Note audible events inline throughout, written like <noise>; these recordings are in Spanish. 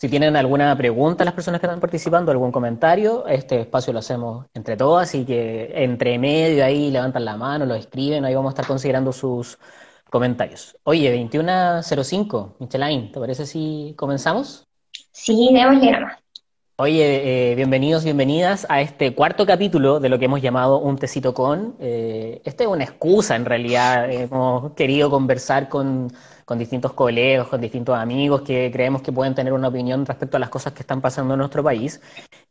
Si tienen alguna pregunta las personas que están participando, algún comentario, este espacio lo hacemos entre todos, así que entre medio ahí levantan la mano, lo escriben, ahí vamos a estar considerando sus comentarios. Oye, 21.05, Michelain, ¿te parece si comenzamos? Sí, démosle nomás. Oye, eh, bienvenidos, bienvenidas a este cuarto capítulo de lo que hemos llamado Un Tecito Con. Eh, esta es una excusa, en realidad. Hemos querido conversar con con distintos colegas, con distintos amigos que creemos que pueden tener una opinión respecto a las cosas que están pasando en nuestro país.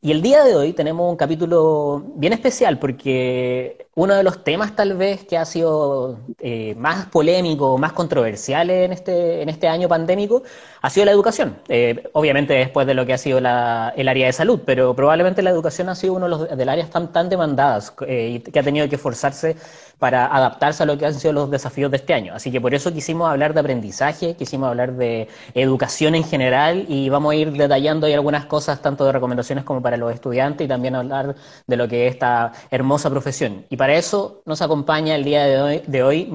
Y el día de hoy tenemos un capítulo bien especial porque uno de los temas tal vez que ha sido eh, más polémico, más controversial en este, en este año pandémico ha sido la educación. Eh, obviamente después de lo que ha sido el área de salud, pero probablemente la educación ha sido uno de los del áreas tan, tan demandadas eh, que ha tenido que esforzarse para adaptarse a lo que han sido los desafíos de este año. Así que por eso quisimos hablar de aprendizaje, quisimos hablar de educación en general y vamos a ir detallando algunas cosas, tanto de recomendaciones como para los estudiantes y también hablar de lo que es esta hermosa profesión. Y para eso nos acompaña el día de hoy, de hoy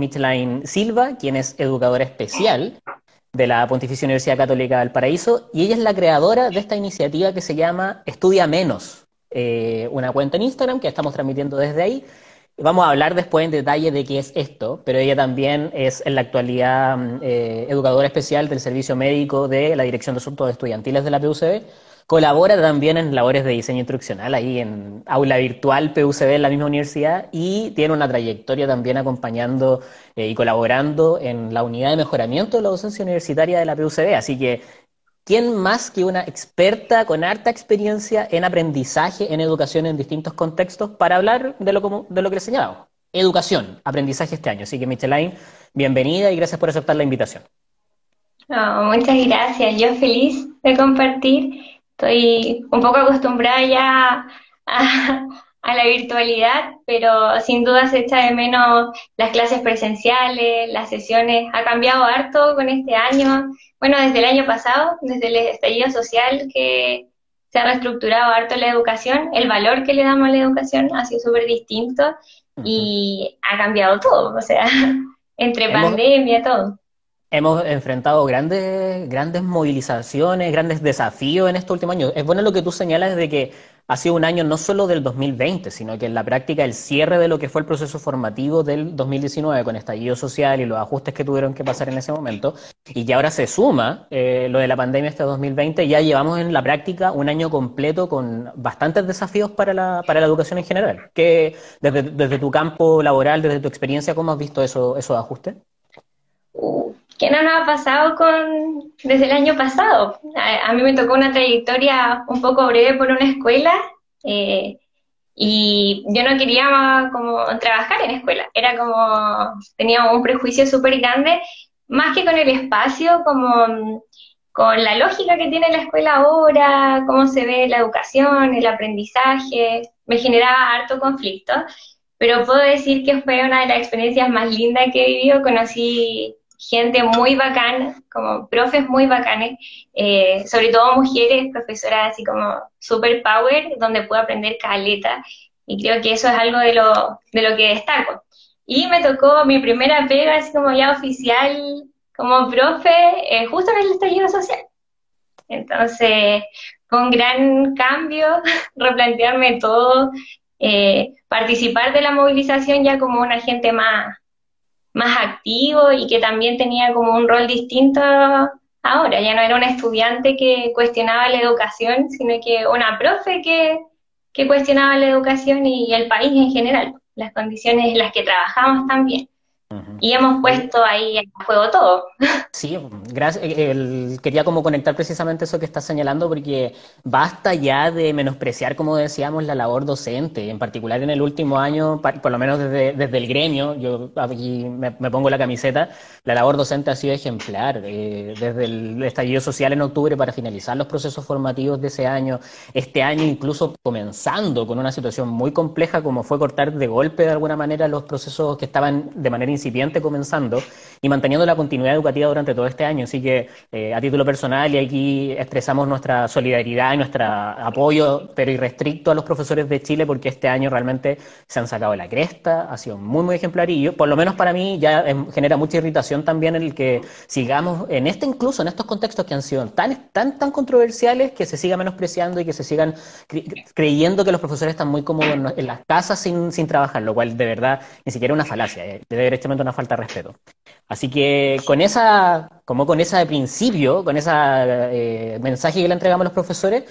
Silva, quien es educadora especial de la Pontificia Universidad Católica del Paraíso, y ella es la creadora de esta iniciativa que se llama Estudia Menos, eh, una cuenta en Instagram que estamos transmitiendo desde ahí, Vamos a hablar después en detalle de qué es esto, pero ella también es en la actualidad mm, eh, educadora especial del servicio médico de la Dirección de Asuntos Estudiantiles de la PUCB. Colabora también en labores de diseño instruccional ahí en aula virtual PUCB en la misma universidad y tiene una trayectoria también acompañando eh, y colaborando en la unidad de mejoramiento de la docencia universitaria de la PUCB. Así que ¿quién más que una experta con harta experiencia en aprendizaje, en educación en distintos contextos, para hablar de lo, de lo que le señalaba? Educación, aprendizaje este año. Así que, Micheline, bienvenida y gracias por aceptar la invitación. muchas gracias. Yo feliz de compartir. Estoy un poco acostumbrada ya a, a la virtualidad, pero sin duda se echa de menos las clases presenciales, las sesiones. Ha cambiado harto con este año bueno, desde el año pasado, desde el estallido social que se ha reestructurado harto la educación, el valor que le damos a la educación ha sido súper distinto y ha cambiado todo, o sea, <laughs> entre pandemia, todo. Hemos enfrentado grandes, grandes movilizaciones, grandes desafíos en estos últimos años. Es bueno lo que tú señalas de que ha sido un año no solo del 2020, sino que en la práctica el cierre de lo que fue el proceso formativo del 2019 con estallido social y los ajustes que tuvieron que pasar en ese momento, y que ahora se suma eh, lo de la pandemia este 2020, ya llevamos en la práctica un año completo con bastantes desafíos para la, para la educación en general. Que desde, desde tu campo laboral, desde tu experiencia, ¿cómo has visto eso, esos ajustes? ¿Qué no nos ha pasado con desde el año pasado? A, mí me tocó una trayectoria un poco breve por una escuela eh, y yo no quería como trabajar en escuela. Era como, tenía un prejuicio súper grande, más que con el espacio, como con la lógica que tiene la escuela ahora, cómo se ve la educación, el aprendizaje, me generaba harto conflicto, pero puedo decir que fue una de las experiencias más lindas que he vivido, conocí gente muy bacana, como profes muy bacanes, eh, sobre todo mujeres, profesoras así como super power, donde puedo aprender caleta, y creo que eso es algo de lo, de lo que destaco. Y me tocó mi primera pega, así como ya oficial, como profe, eh, justo en el estallido social. Entonces, fue un gran cambio, <laughs> replantearme todo, eh, participar de la movilización ya como una gente más, más activo y que también tenía como un rol distinto ahora. Ya no era una estudiante que cuestionaba la educación, sino que una profe que, que cuestionaba la educación y el país en general, las condiciones en las que trabajamos también. Y hemos puesto ahí en juego todo. <laughs> Sí, gracias. Eh, quería como conectar precisamente eso que estás señalando, porque basta ya de menospreciar, como decíamos, la labor docente, en particular en el último año, por lo menos desde, desde el gremio, yo aquí me, pongo la camiseta, la labor docente ha sido ejemplar. Eh, desde el estallido social en octubre para finalizar los procesos formativos de ese año, este año incluso comenzando con una situación muy compleja como fue cortar de golpe de alguna manera los procesos que estaban de manera comenzando y manteniendo la continuidad educativa durante todo este año. Así que eh, a título personal y aquí expresamos nuestra solidaridad y nuestro apoyo, pero irrestricto a los profesores de Chile porque este año realmente se han sacado la cresta, ha sido muy, muy ejemplar y por lo menos para mí ya em, genera mucha irritación también el que sigamos en este incluso, en estos contextos que han sido tan, tan, tan controversiales que se siga menospreciando y que se sigan creyendo que los profesores están muy cómodos en, las casas sin, sin trabajar, lo cual de verdad ni siquiera una falacia, eh, de derechamente una falta de respeto. Así que con esa, como con ese principio, con ese eh, mensaje que le entregamos a los profesores,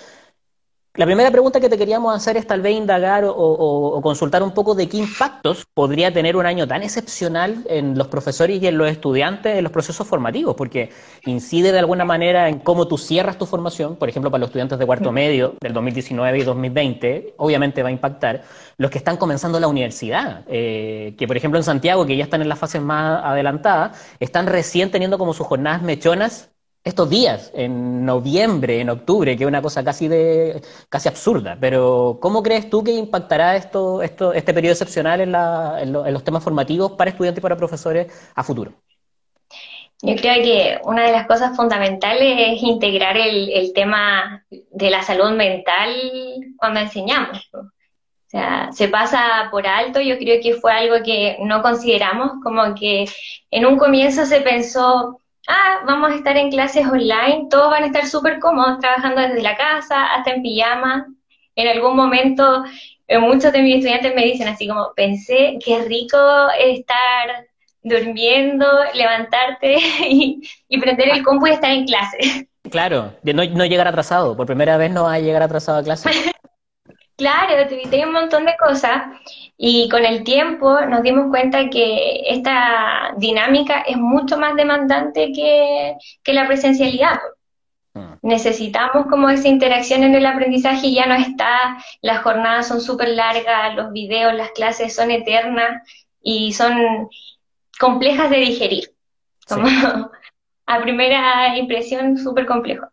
la primera pregunta que te queríamos hacer es tal vez indagar o, consultar un poco de qué impactos podría tener un año tan excepcional en los profesores y en los estudiantes en los procesos formativos, porque incide de alguna manera en cómo tú cierras tu formación, por ejemplo, para los estudiantes de cuarto medio del 2019 y 2020, obviamente va a impactar los que están comenzando la universidad, eh, que por ejemplo en Santiago, que ya están en las fases más adelantadas, están recién teniendo como sus jornadas mechonas estos días, en noviembre, en octubre, que es una cosa casi de casi absurda. Pero, ¿cómo crees tú que impactará esto, esto, este periodo excepcional en, los temas formativos para estudiantes y para profesores a futuro? Yo creo que una de las cosas fundamentales es integrar el, el tema de la salud mental cuando enseñamos. O sea, se pasa por alto, yo creo que fue algo que no consideramos, como que en un comienzo se pensó, ah, vamos a estar en clases online, todos van a estar súper cómodos trabajando desde la casa, hasta en pijama. En algún momento, eh, muchos de mis estudiantes me dicen así como, pensé qué rico estar durmiendo, levantarte <laughs> y, prender el compu y estar en clase. Claro, no, no llegar atrasado, por primera vez no va a llegar atrasado a clase. <laughs> claro, te un montón de cosas y con el tiempo nos dimos cuenta que esta dinámica es mucho más demandante que, la presencialidad. Mm. Necesitamos como esa interacción en el aprendizaje y ya no está, las jornadas son súper largas, los videos, las clases son eternas y son complejas de digerir. Como <laughs> a primera impresión, súper complejo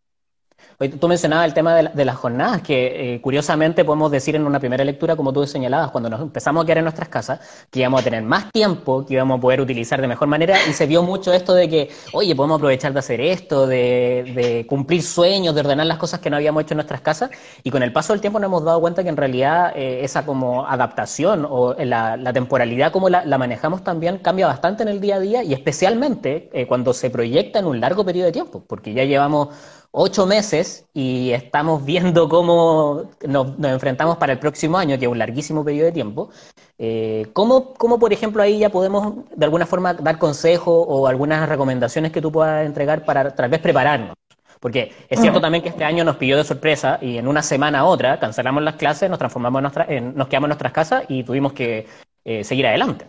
tú mencionabas el tema de, las jornadas, que eh, curiosamente podemos decir en una primera lectura, como tú señalabas, cuando nos empezamos a quedar en nuestras casas, que íbamos a tener más tiempo, que íbamos a poder utilizar de mejor manera, y se vio mucho esto de que, oye, podemos aprovechar de hacer esto, de, cumplir sueños, de ordenar las cosas que no habíamos hecho en nuestras casas, y con el paso del tiempo nos hemos dado cuenta que en realidad eh, esa como adaptación o la, temporalidad como la, manejamos también cambia bastante en el día a día, y especialmente eh, cuando se proyecta en un largo periodo de tiempo, porque ya llevamos ocho meses y estamos viendo cómo nos, enfrentamos para el próximo año, que es un larguísimo periodo de tiempo. Eh, ¿cómo, ¿cómo, por ejemplo, ahí ya podemos de alguna forma dar consejos o algunas recomendaciones que tú puedas entregar para tal vez prepararnos? Porque es cierto también que este año nos pilló de sorpresa y en una semana a otra cancelamos las clases, nos transformamos en nuestra, nos quedamos en nuestras casas y tuvimos que eh, seguir adelante.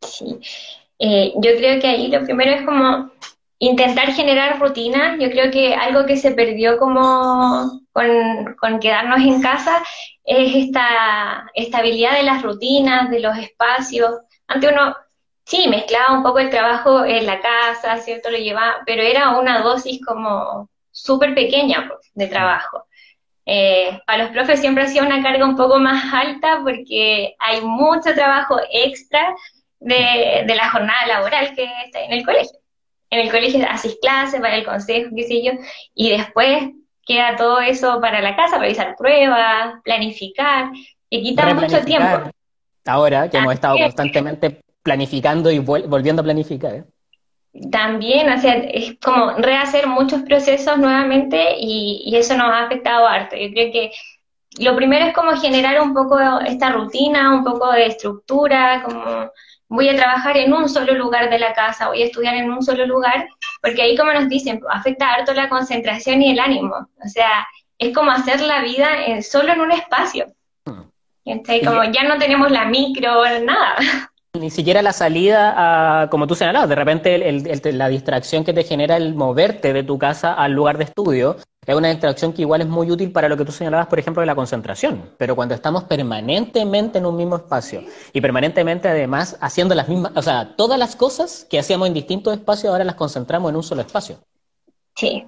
Sí, eh, yo creo que ahí lo primero es como intentar generar rutinas, yo creo que algo que se perdió como con, quedarnos en casa es esta estabilidad de las rutinas, de los espacios. Antes uno, sí, mezclaba un poco el trabajo en la casa, ¿cierto? Lo llevaba, pero era una dosis como súper pequeña pues, de trabajo. Eh, para los profes siempre ha sido una carga un poco más alta porque hay mucho trabajo extra de, de la jornada laboral que está en el colegio en el colegio haces clases, para el consejo, qué sé yo, y después queda todo eso para la casa, revisar pruebas, planificar, y quita mucho tiempo. Ahora que hemos estado constantemente planificando y volviendo a planificar. ¿eh? También, o sea, es como rehacer muchos procesos nuevamente y, y eso nos ha afectado harto. Yo creo que lo primero es como generar un poco esta rutina, un poco de estructura, como voy a trabajar en un solo lugar de la casa, voy a estudiar en un solo lugar, porque ahí, como nos dicen, afecta harto la concentración y el ánimo. O sea, es como hacer la vida en, solo en un espacio. Hmm. como ya no tenemos la micro, nada. Ni siquiera la salida, a, como tú señalabas, de repente la distracción que te genera el moverte de tu casa al lugar de estudio es una distracción que igual es muy útil para lo que tú señalabas, por ejemplo, de la concentración. Pero cuando estamos permanentemente en un mismo espacio y permanentemente además haciendo las mismas, o sea, todas las cosas que hacíamos en distintos espacios ahora las concentramos en un solo espacio. Sí,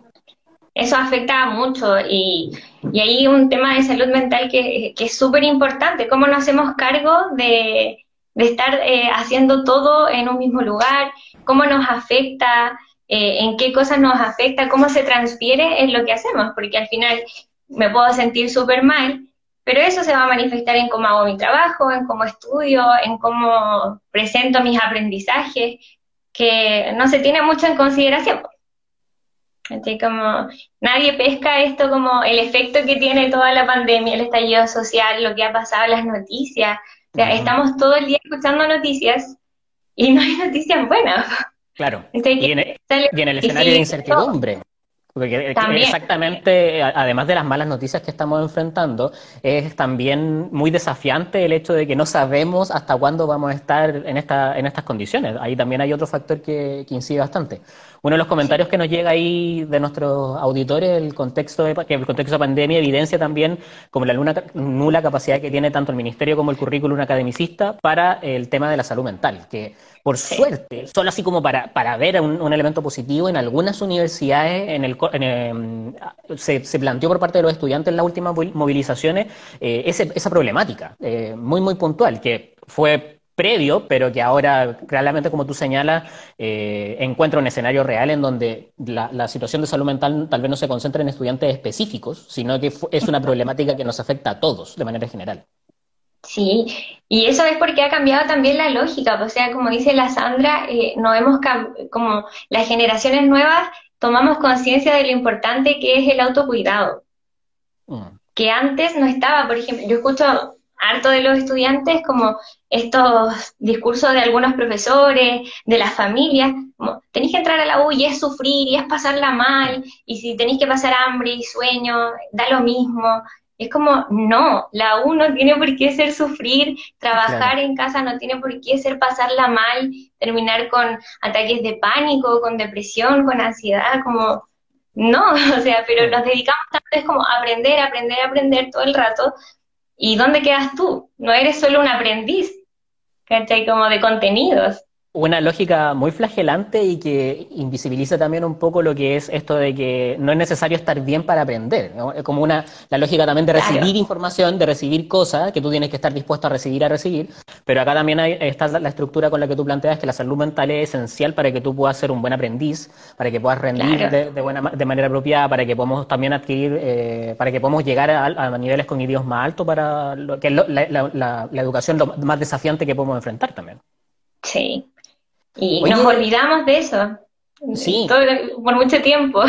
eso afecta mucho y, y hay un tema de salud mental que, que es súper importante, cómo nos hacemos cargo de, estar eh, haciendo todo en un mismo lugar, cómo nos afecta, eh, en qué cosas nos afecta, cómo se transfiere en lo que hacemos, porque al final me puedo sentir súper mal, pero eso se va a manifestar en cómo hago mi trabajo, en cómo estudio, en cómo presento mis aprendizajes, que no se tiene mucho en consideración. Así como nadie pesca esto como el efecto que tiene toda la pandemia, el estallido social, lo que ha pasado en las noticias. O sea, estamos todo el día escuchando noticias y no hay noticias buenas. Claro. y, en el, escenario de incertidumbre. Porque exactamente, además de las malas noticias que estamos enfrentando, es también muy desafiante el hecho de que no sabemos hasta cuándo vamos a estar en, esta, en estas condiciones. Ahí también hay otro factor que, que incide bastante. Uno de los comentarios que nos llega ahí de nuestros auditores, el contexto de, que el contexto de pandemia evidencia también como la nula capacidad que tiene tanto el ministerio como el currículum academicista para el tema de la salud mental, que por suerte, solo así como para, para ver un, elemento positivo, en algunas universidades en el, em, se, se, planteó por parte de los estudiantes en las últimas movilizaciones eh, esa problemática, eh, muy, muy puntual, que fue previo, pero que ahora, claramente, como tú señalas, eh, encuentra un escenario real en donde la, situación de salud mental tal vez no se concentra en estudiantes específicos, sino que es una problemática que nos afecta a todos de manera general. Sí, y eso es porque ha cambiado también la lógica, o sea, como dice la Sandra, eh, no hemos como las generaciones nuevas tomamos conciencia de lo importante que es el autocuidado, mm. que antes no estaba, por ejemplo, yo escucho harto de los estudiantes como estos discursos de algunos profesores, de las familias, como tenéis que entrar a la U y es sufrir y es pasarla mal, y si tenéis que pasar hambre y sueño, da lo mismo. Es como, no, la U no tiene por qué ser sufrir, trabajar en casa no tiene por qué ser pasarla mal, terminar con ataques de pánico, con depresión, con ansiedad, como, no, <laughs> o sea, pero nos dedicamos tanto es como aprender, aprender, aprender todo el rato, ¿Y dónde quedas tú? No eres solo un aprendiz, ¿cachai? Como de contenidos una lógica muy flagelante y que invisibiliza también un poco lo que es esto de que no es necesario estar bien para aprender. Es como una, la lógica también de recibir información, de recibir cosas que tú tienes que estar dispuesto a recibir, a recibir. Pero acá también hay, está la estructura con la que tú planteas que la salud mental es esencial para que tú puedas ser un buen aprendiz, para que puedas rendir de, buena, de manera apropiada, para que podamos también adquirir, eh, para que podamos llegar a, niveles cognitivos más altos para lo, que es la, la, la educación lo más desafiante que podemos enfrentar también. Sí, y nos olvidamos de eso. Sí. por mucho tiempo.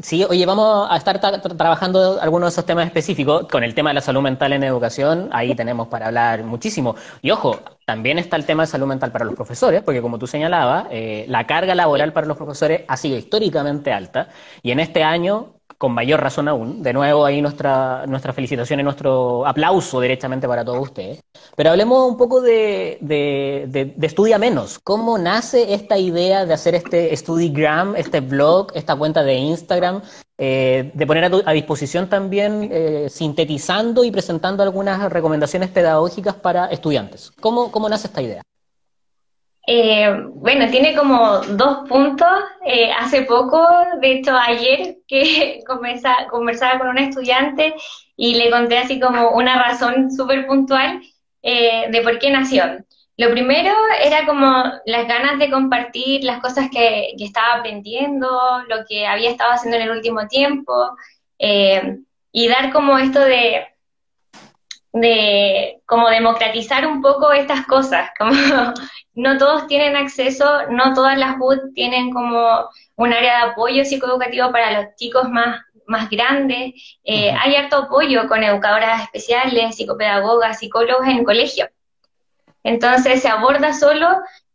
Sí, oye, vamos a estar trabajando algunos de esos temas específicos. Con el tema de la salud mental en educación, ahí tenemos para hablar muchísimo. Y ojo, también está el tema de salud mental para los profesores, porque como tú señalabas, eh, la carga laboral para los profesores ha sido históricamente alta. Y en este año con mayor razón aún. De nuevo, ahí nuestra, nuestra felicitación y nuestro aplauso directamente para todos ustedes. Pero hablemos un poco de, de, Estudia Menos. ¿Cómo nace esta idea de hacer este StudyGram, este blog, esta cuenta de Instagram, eh, de poner a, disposición también, eh, sintetizando y presentando algunas recomendaciones pedagógicas para estudiantes? ¿Cómo, cómo nace esta idea? Eh, bueno, tiene como dos puntos. Eh, hace poco, de hecho ayer, que <laughs> conversaba con una estudiante y le conté así como una razón súper puntual eh, de por qué nació. Lo primero era como las ganas de compartir las cosas que, estaba aprendiendo, lo que había estado haciendo en el último tiempo, y dar como esto de, de como democratizar un poco estas cosas, como <laughs> no todos tienen acceso, no todas las UD tienen como un área de apoyo psicoeducativo para los chicos más, más grandes. Eh, hay harto apoyo con educadoras especiales, psicopedagogas, psicólogos en colegio. Entonces se aborda solo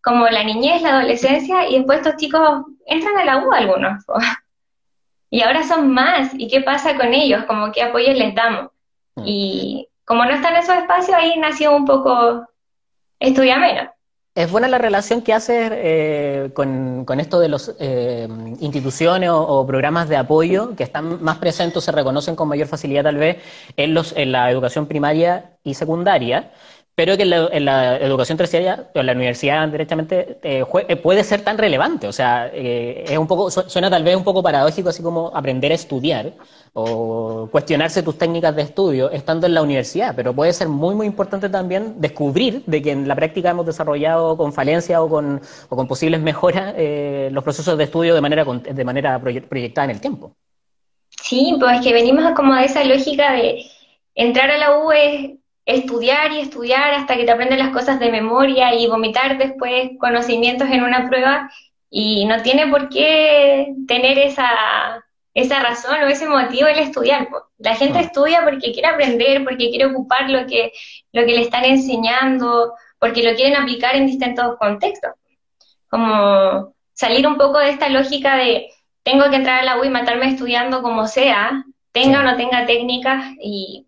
como la niñez, la adolescencia, y después estos chicos entran a la U algunos. <laughs> y ahora son más, ¿y qué pasa con ellos? Como qué apoyo les damos. Y como no están esos espacios, ahí nació un poco estudia menos. Es buena la relación que haces eh, con, esto de las eh, instituciones o, programas de apoyo que están más presentes, se reconocen con mayor facilidad tal vez en, los, en la educación primaria y secundaria, pero que en la, educación terciaria en la universidad directamente eh, eh, puede ser tan relevante. O sea, eh, es un poco, suena tal vez un poco paradójico, así como aprender a estudiar o cuestionarse tus técnicas de estudio estando en la universidad, pero puede ser muy, muy importante también descubrir de que en la práctica hemos desarrollado con falencia o con, o con posibles mejoras los procesos de estudio de manera, de manera proyectada en el tiempo. Sí, pues que venimos como de esa lógica de entrar a la U es estudiar y estudiar hasta que te aprendes las cosas de memoria y vomitar después conocimientos en una prueba y no tiene por qué tener esa, esa razón o ese motivo el estudiar. La gente estudia porque quiere aprender, porque quiere ocupar lo que, lo que le están enseñando, porque lo quieren aplicar en distintos contextos. Como salir un poco de esta lógica de tengo que entrar a la U y matarme estudiando como sea, tenga o no tenga técnicas y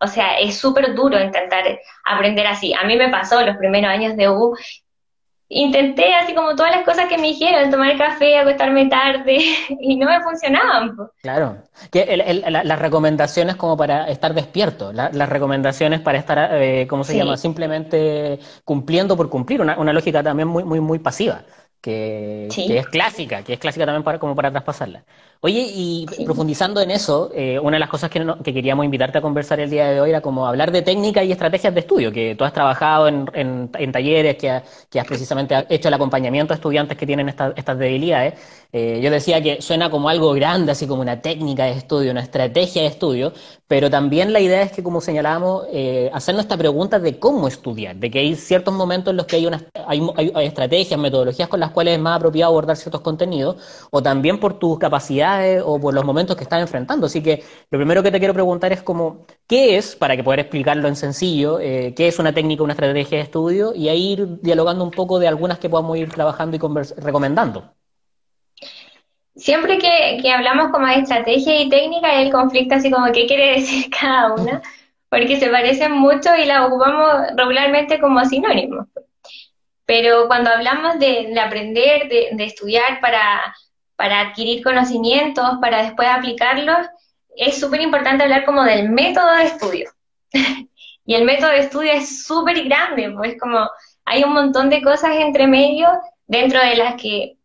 o sea, es súper duro intentar aprender así. A mí me pasó los primeros años de U. Intenté así como todas las cosas que me dijeron, tomar café, acostarme tarde, <laughs> y no me funcionaban. Claro. Que las recomendaciones como para estar despierto, las recomendaciones para estar, eh, ¿cómo se llama? Simplemente cumpliendo por cumplir, una, una lógica también muy, muy, muy pasiva. Que, que, es clásica, que es clásica también para, como para traspasarla. Oye, y profundizando en eso, eh, una de las cosas que, que, queríamos invitarte a conversar el día de hoy era como hablar de técnicas y estrategias de estudio, que tú has trabajado en, en, talleres, que, has precisamente hecho el acompañamiento a estudiantes que tienen estas debilidades. Eh, yo decía que suena como algo grande, así como una técnica de estudio, una estrategia de estudio, pero también la idea es que, como señalábamos, eh, hacernos esta pregunta de cómo estudiar, de que hay ciertos momentos en los que hay, unas, hay, hay, estrategias, metodologías con las cuales es más apropiado abordar ciertos contenidos, o también por tus capacidades o por los momentos que estás enfrentando. Así que lo primero que te quiero preguntar es como, ¿qué es, para que poder explicarlo en sencillo, eh, qué es una técnica, una estrategia de estudio, y ahí ir dialogando un poco de algunas que podamos ir trabajando y recomendando? Siempre que, hablamos como de estrategia y técnica, el conflicto así como qué quiere <laughs> decir cada una, porque se parecen mucho y la ocupamos regularmente como sinónimos. Pero cuando hablamos de, aprender, de, estudiar para, para adquirir conocimientos, para después aplicarlos, es súper importante hablar como del método de estudio. <laughs> y el método de estudio es súper grande, pues como hay un montón de cosas entre medio dentro de las que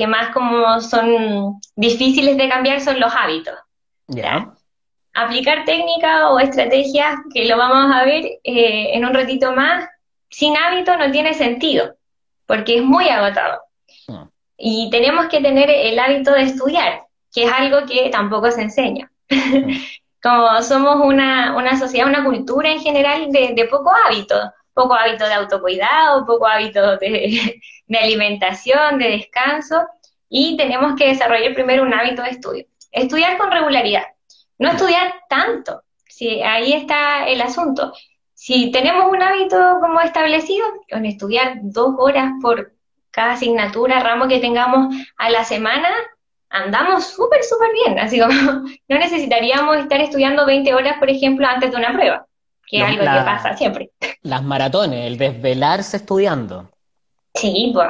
que más como son difíciles de cambiar son los hábitos. Ya. Aplicar técnicas o estrategias, que lo vamos a ver eh, en un ratito más, sin hábito no tiene sentido, porque es muy agotado. Ah. Y tenemos que tener el hábito de estudiar, que es algo que tampoco se enseña. Ah. <laughs> Como somos una, una, sociedad, una cultura en general de, de poco hábito, poco hábito de autocuidado, poco hábito de, <laughs> de alimentación, de descanso, y tenemos que desarrollar primero un hábito de estudio. Estudiar con regularidad, no estudiar tanto, si ahí está el asunto. Si tenemos un hábito como establecido, con estudiar dos horas por cada asignatura, ramo que tengamos a la semana, andamos súper, súper bien. Así como <laughs> no necesitaríamos estar estudiando 20 horas, por ejemplo, antes de una prueba, que es algo que pasa siempre. <laughs> Las maratones, el desvelarse estudiando. Sí, pues.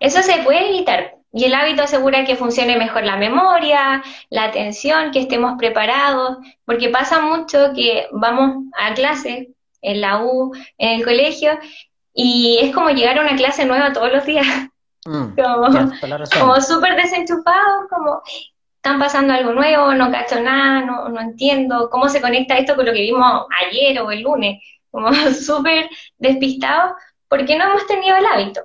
Eso se puede evitar. Y el hábito asegura que funcione mejor la memoria, la atención, que estemos preparados, porque pasa mucho que vamos a clase, en la U, en el colegio, y es como llegar a una clase nueva todos los días. Mm, <laughs> como, súper desenchufados, como están pasando algo nuevo, no cacho nada, no, no entiendo cómo se conecta esto con lo que vimos ayer o el lunes, como <laughs> súper despistados, porque no hemos tenido el hábito.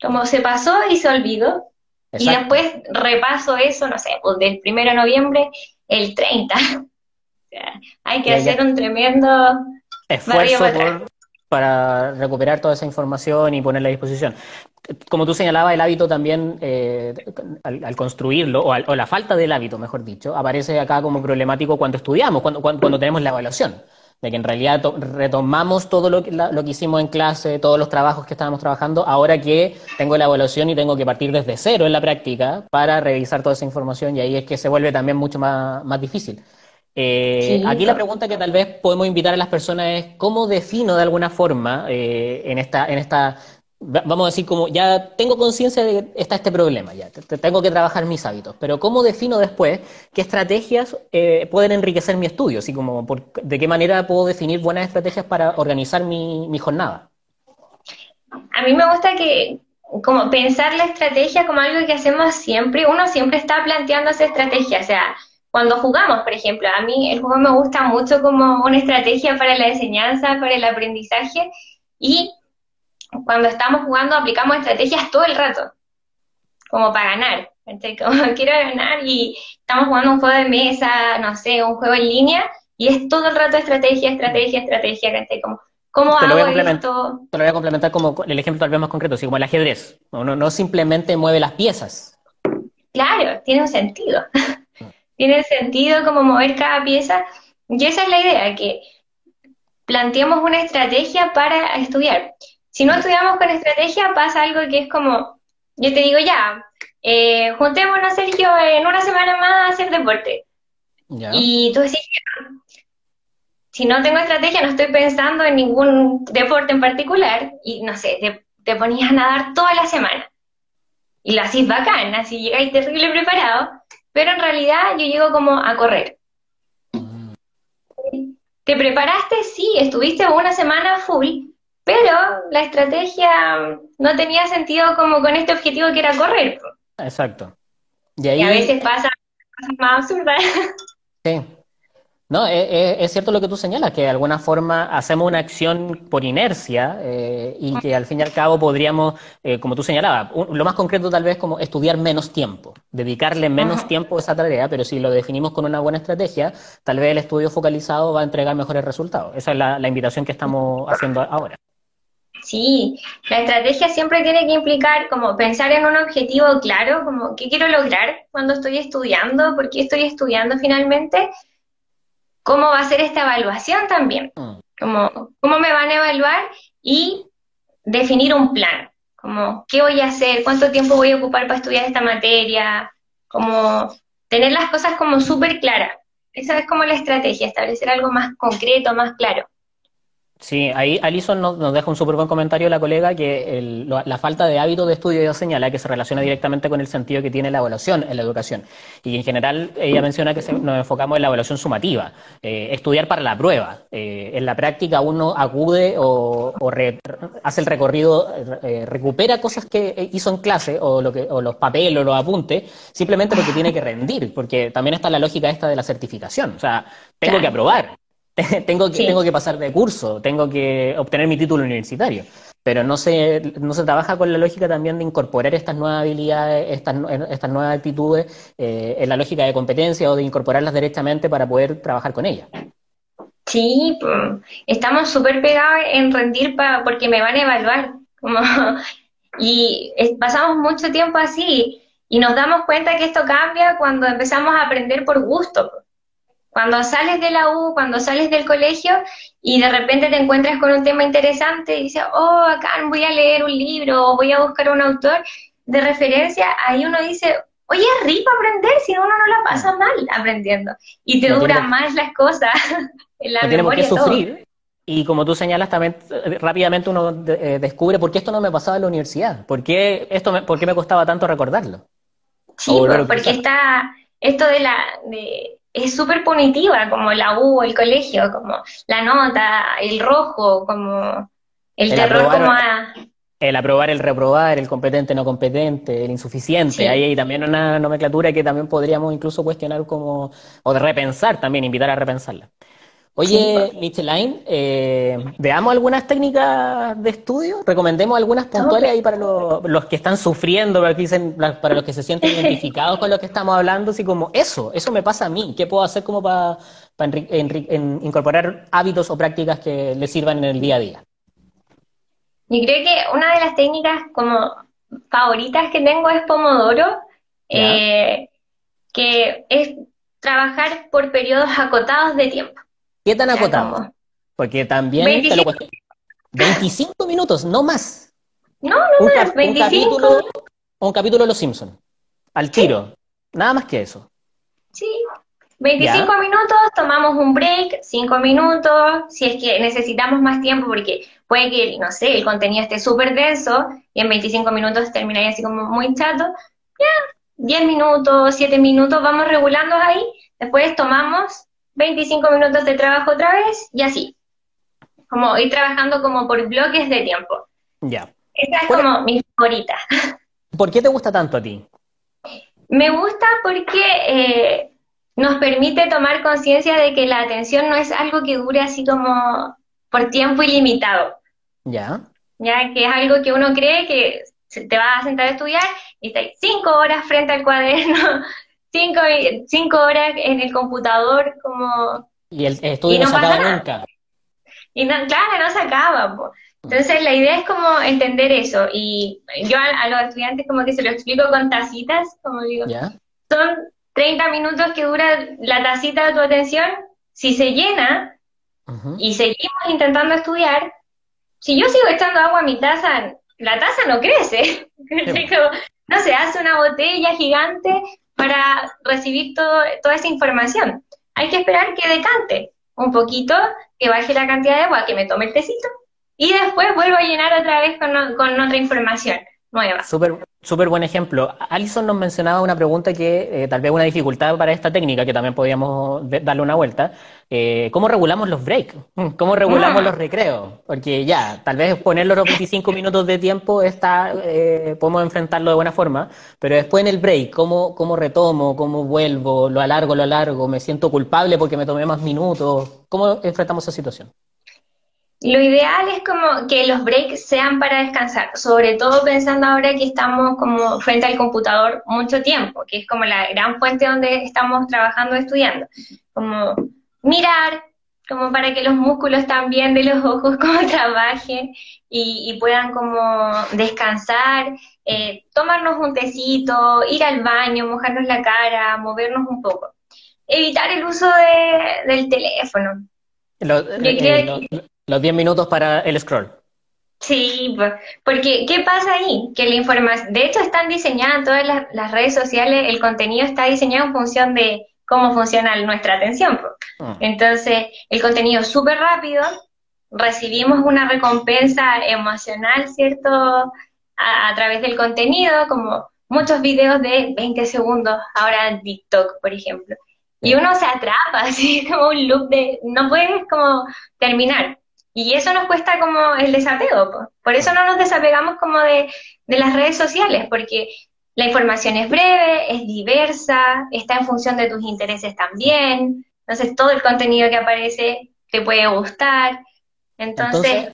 Como se pasó y se olvidó. Y después repaso eso, no sé, pues del primero de noviembre, el 30. <laughs> hay que hacer un tremendo esfuerzo para, recuperar toda esa información y ponerla a disposición. Como tú señalabas, el hábito también, eh, al, construirlo, o, o, la falta del hábito, mejor dicho, aparece acá como problemático cuando estudiamos, cuando, cuando tenemos la evaluación de que en realidad retomamos todo lo que, lo que hicimos en clase, todos los trabajos que estábamos trabajando, ahora que tengo la evaluación y tengo que partir desde cero en la práctica para revisar toda esa información y ahí es que se vuelve también mucho más, más difícil. Eh, aquí la pregunta que tal vez podemos invitar a las personas es cómo defino de alguna forma eh, en esta, en esta vamos a decir como, ya tengo conciencia de que está este problema, ya tengo que trabajar mis hábitos, pero ¿cómo defino después qué estrategias eh, pueden enriquecer mi estudio? Así como, ¿de qué manera puedo definir buenas estrategias para organizar mi, mi jornada? A mí me gusta que, como pensar la estrategia como algo que hacemos siempre, uno siempre está planteando esa estrategia, o sea, cuando jugamos, por ejemplo, a mí el juego me gusta mucho como una estrategia para la enseñanza, para el aprendizaje, y cuando estamos jugando aplicamos estrategias todo el rato, como para ganar. <laughs> Como quiero ganar y estamos jugando un juego de mesa, no sé, un juego en línea, y es todo el rato estrategia, estrategia, estrategia, Como, ¿Cómo te hago lo esto? Te lo voy a complementar como el ejemplo tal vez más concreto, así como el ajedrez. Uno no simplemente mueve las piezas. Claro, tiene un sentido. <laughs> tiene sentido como mover cada pieza. Y esa es la idea, que planteemos una estrategia para estudiar. Si no estudiamos con estrategia, pasa algo que es como, yo te digo ya, eh, juntémonos, Sergio, en una semana más a hacer deporte. Y tú decís, si no tengo estrategia, no estoy pensando en ningún deporte en particular, y no sé, te, te ponías a nadar toda la semana. Y lo hacís bacán, así llegáis terrible preparado, pero en realidad yo llego como a correr. Mm. ¿Te preparaste? Sí, estuviste una semana full, pero la estrategia no tenía sentido como con este objetivo que era correr. Exacto. Y, a veces pasa cosas más absurdas. Sí. No, e, e, es, cierto lo que tú señalas, que de alguna forma hacemos una acción por inercia eh, y que al fin y al cabo podríamos, eh, como tú señalabas, lo más concreto tal vez como estudiar menos tiempo, dedicarle menos tiempo a esa tarea, pero si lo definimos con una buena estrategia, tal vez el estudio focalizado va a entregar mejores resultados. Esa es la invitación que estamos haciendo ahora. Sí, la estrategia siempre tiene que implicar como pensar en un objetivo claro, como qué quiero lograr cuando estoy estudiando, por qué estoy estudiando finalmente, cómo va a ser esta evaluación también, mm. como cómo me van a evaluar y definir un plan, como qué voy a hacer, cuánto tiempo voy a ocupar para estudiar esta materia, como tener las cosas como súper claras. Esa es como la estrategia, establecer algo más concreto, más claro. Sí, ahí Alison nos, deja un súper buen comentario la colega que la falta de hábito de estudio ella señala que se relaciona directamente con el sentido que tiene la evaluación en la educación. Y en general ella menciona que nos enfocamos en la evaluación sumativa, eh, estudiar para la prueba. Eh, en la práctica uno acude o, hace el recorrido, eh, recupera cosas que hizo en clase o, lo que, o los papeles o los apuntes, simplemente porque tiene que rendir, porque también está la lógica esta de la certificación. O sea, tengo que aprobar. <laughs> tengo, que, tengo que pasar de curso, tengo que obtener mi título universitario. Pero no se, no se trabaja con la lógica también de incorporar estas nuevas habilidades, estas, estas nuevas actitudes eh, en la lógica de competencia o de incorporarlas directamente para poder trabajar con ellas. Sí, estamos súper pegados en rendir porque me van a evaluar. <laughs> y pasamos mucho tiempo así y nos damos cuenta que esto cambia cuando empezamos a aprender por gusto. Cuando sales de la U, cuando sales del colegio y de repente te encuentras con un tema interesante y dices, oh, acá voy a leer un libro o voy a buscar un autor de referencia, ahí uno dice, oye, es rico aprender si uno no la pasa mal aprendiendo. Y te duran más las cosas <laughs> en la memoria. que sufrir. Y como tú señalas, también eh, rápidamente uno eh, descubre por qué esto no me pasaba en la universidad, por qué, esto me, por qué me costaba tanto recordarlo. Sí, porque está esto de la, de, es súper punitiva, como la U, el colegio, como la nota, el rojo, como el, terror como a... El aprobar, el reprobar, el competente, no competente, el insuficiente. Ahí hay también una nomenclatura que también podríamos incluso cuestionar como, o de repensar también, invitar a repensarla. Oye, Micheline, eh, veamos algunas técnicas de estudio, recomendemos algunas puntuales ahí para los que están sufriendo, para, que para los que se sienten <laughs> identificados con lo que estamos hablando, así como eso, eso me pasa a mí, ¿qué puedo hacer como para, incorporar hábitos o prácticas que les sirvan en el día a día? Yo creo que una de las técnicas como favoritas que tengo es Pomodoro, eh, que es trabajar por periodos acotados de tiempo. ¿Qué tan acotado? Porque también 25. te lo 25 minutos, no más. No, no más, 25. Un capítulo, un capítulo de Los Simpsons, al tiro. Nada más que eso. Sí, 25 minutos, tomamos un break, 5 minutos, si es que necesitamos más tiempo, porque puede que, no sé, el contenido esté súper denso y en 25 minutos terminaría así como muy chato, ya, 10 minutos, 7 minutos, vamos regulando ahí, después tomamos 25 minutos de trabajo otra vez y así, como ir trabajando como por bloques de tiempo. Ya. Esa es como mi favorita. <laughs> ¿Por qué te gusta tanto a ti? Me gusta porque eh, nos permite tomar conciencia de que la atención no es algo que dure así como por tiempo ilimitado. Ya. Ya que es algo que uno cree que te vas a sentar a estudiar y estás cinco horas frente al cuaderno, <laughs> cinco, cinco horas en el computador, como... Y el estudio no, se acaba nunca. Y no, claro, no se acaba. Entonces la idea es como entender eso. Y yo a, los estudiantes como que se lo explico con tacitas, como digo. Son 30 minutos que dura la tacita de tu atención. Si se llena y seguimos intentando estudiar, si yo sigo echando agua a mi taza, la taza no crece. <laughs> no se hace una botella gigante para recibir todo, toda esa información. Hay que esperar que decante un poquito, que baje la cantidad de agua, que me tome el tecito y después vuelvo a llenar otra vez con, con otra información nueva. Súper super buen ejemplo. Alison nos mencionaba una pregunta que eh, tal vez una dificultad para esta técnica, que también podríamos darle una vuelta. Eh, ¿Cómo regulamos los breaks? <laughs> ¿Cómo regulamos ah. los recreos? Porque ya, tal vez poner los 25 minutos de tiempo está, eh, podemos enfrentarlo de buena forma, pero después en el break, ¿cómo, ¿cómo retomo? ¿Cómo vuelvo? ¿Lo alargo, lo alargo? ¿Me siento culpable porque me tomé más minutos? ¿Cómo enfrentamos esa situación? Lo ideal es como que los breaks sean para descansar, sobre todo pensando ahora que estamos como frente al computador mucho tiempo, que es como la gran fuente donde estamos trabajando, estudiando. Como mirar, como para que los músculos también de los ojos <laughs> como trabajen y, puedan como descansar, eh, tomarnos un tecito, ir al baño, mojarnos la cara, movernos un poco. Evitar el uso del teléfono. Los 10 minutos para el scroll. Sí, porque ¿qué pasa ahí? Que la información, de hecho están diseñadas todas las, redes sociales, el contenido está diseñado en función de cómo funciona nuestra atención. Ah. Entonces, el contenido es súper rápido, recibimos una recompensa emocional, ¿cierto? A, a, través del contenido, como muchos videos de 20 segundos, ahora en TikTok, por ejemplo. Y uno se atrapa, <laughs> así como un loop de, no puedes como terminar. Y eso nos cuesta como el desapego. Por eso no nos desapegamos como de, las redes sociales, porque la información es breve, es diversa, está en función de tus intereses también. Entonces todo el contenido que aparece te puede gustar. Entonces,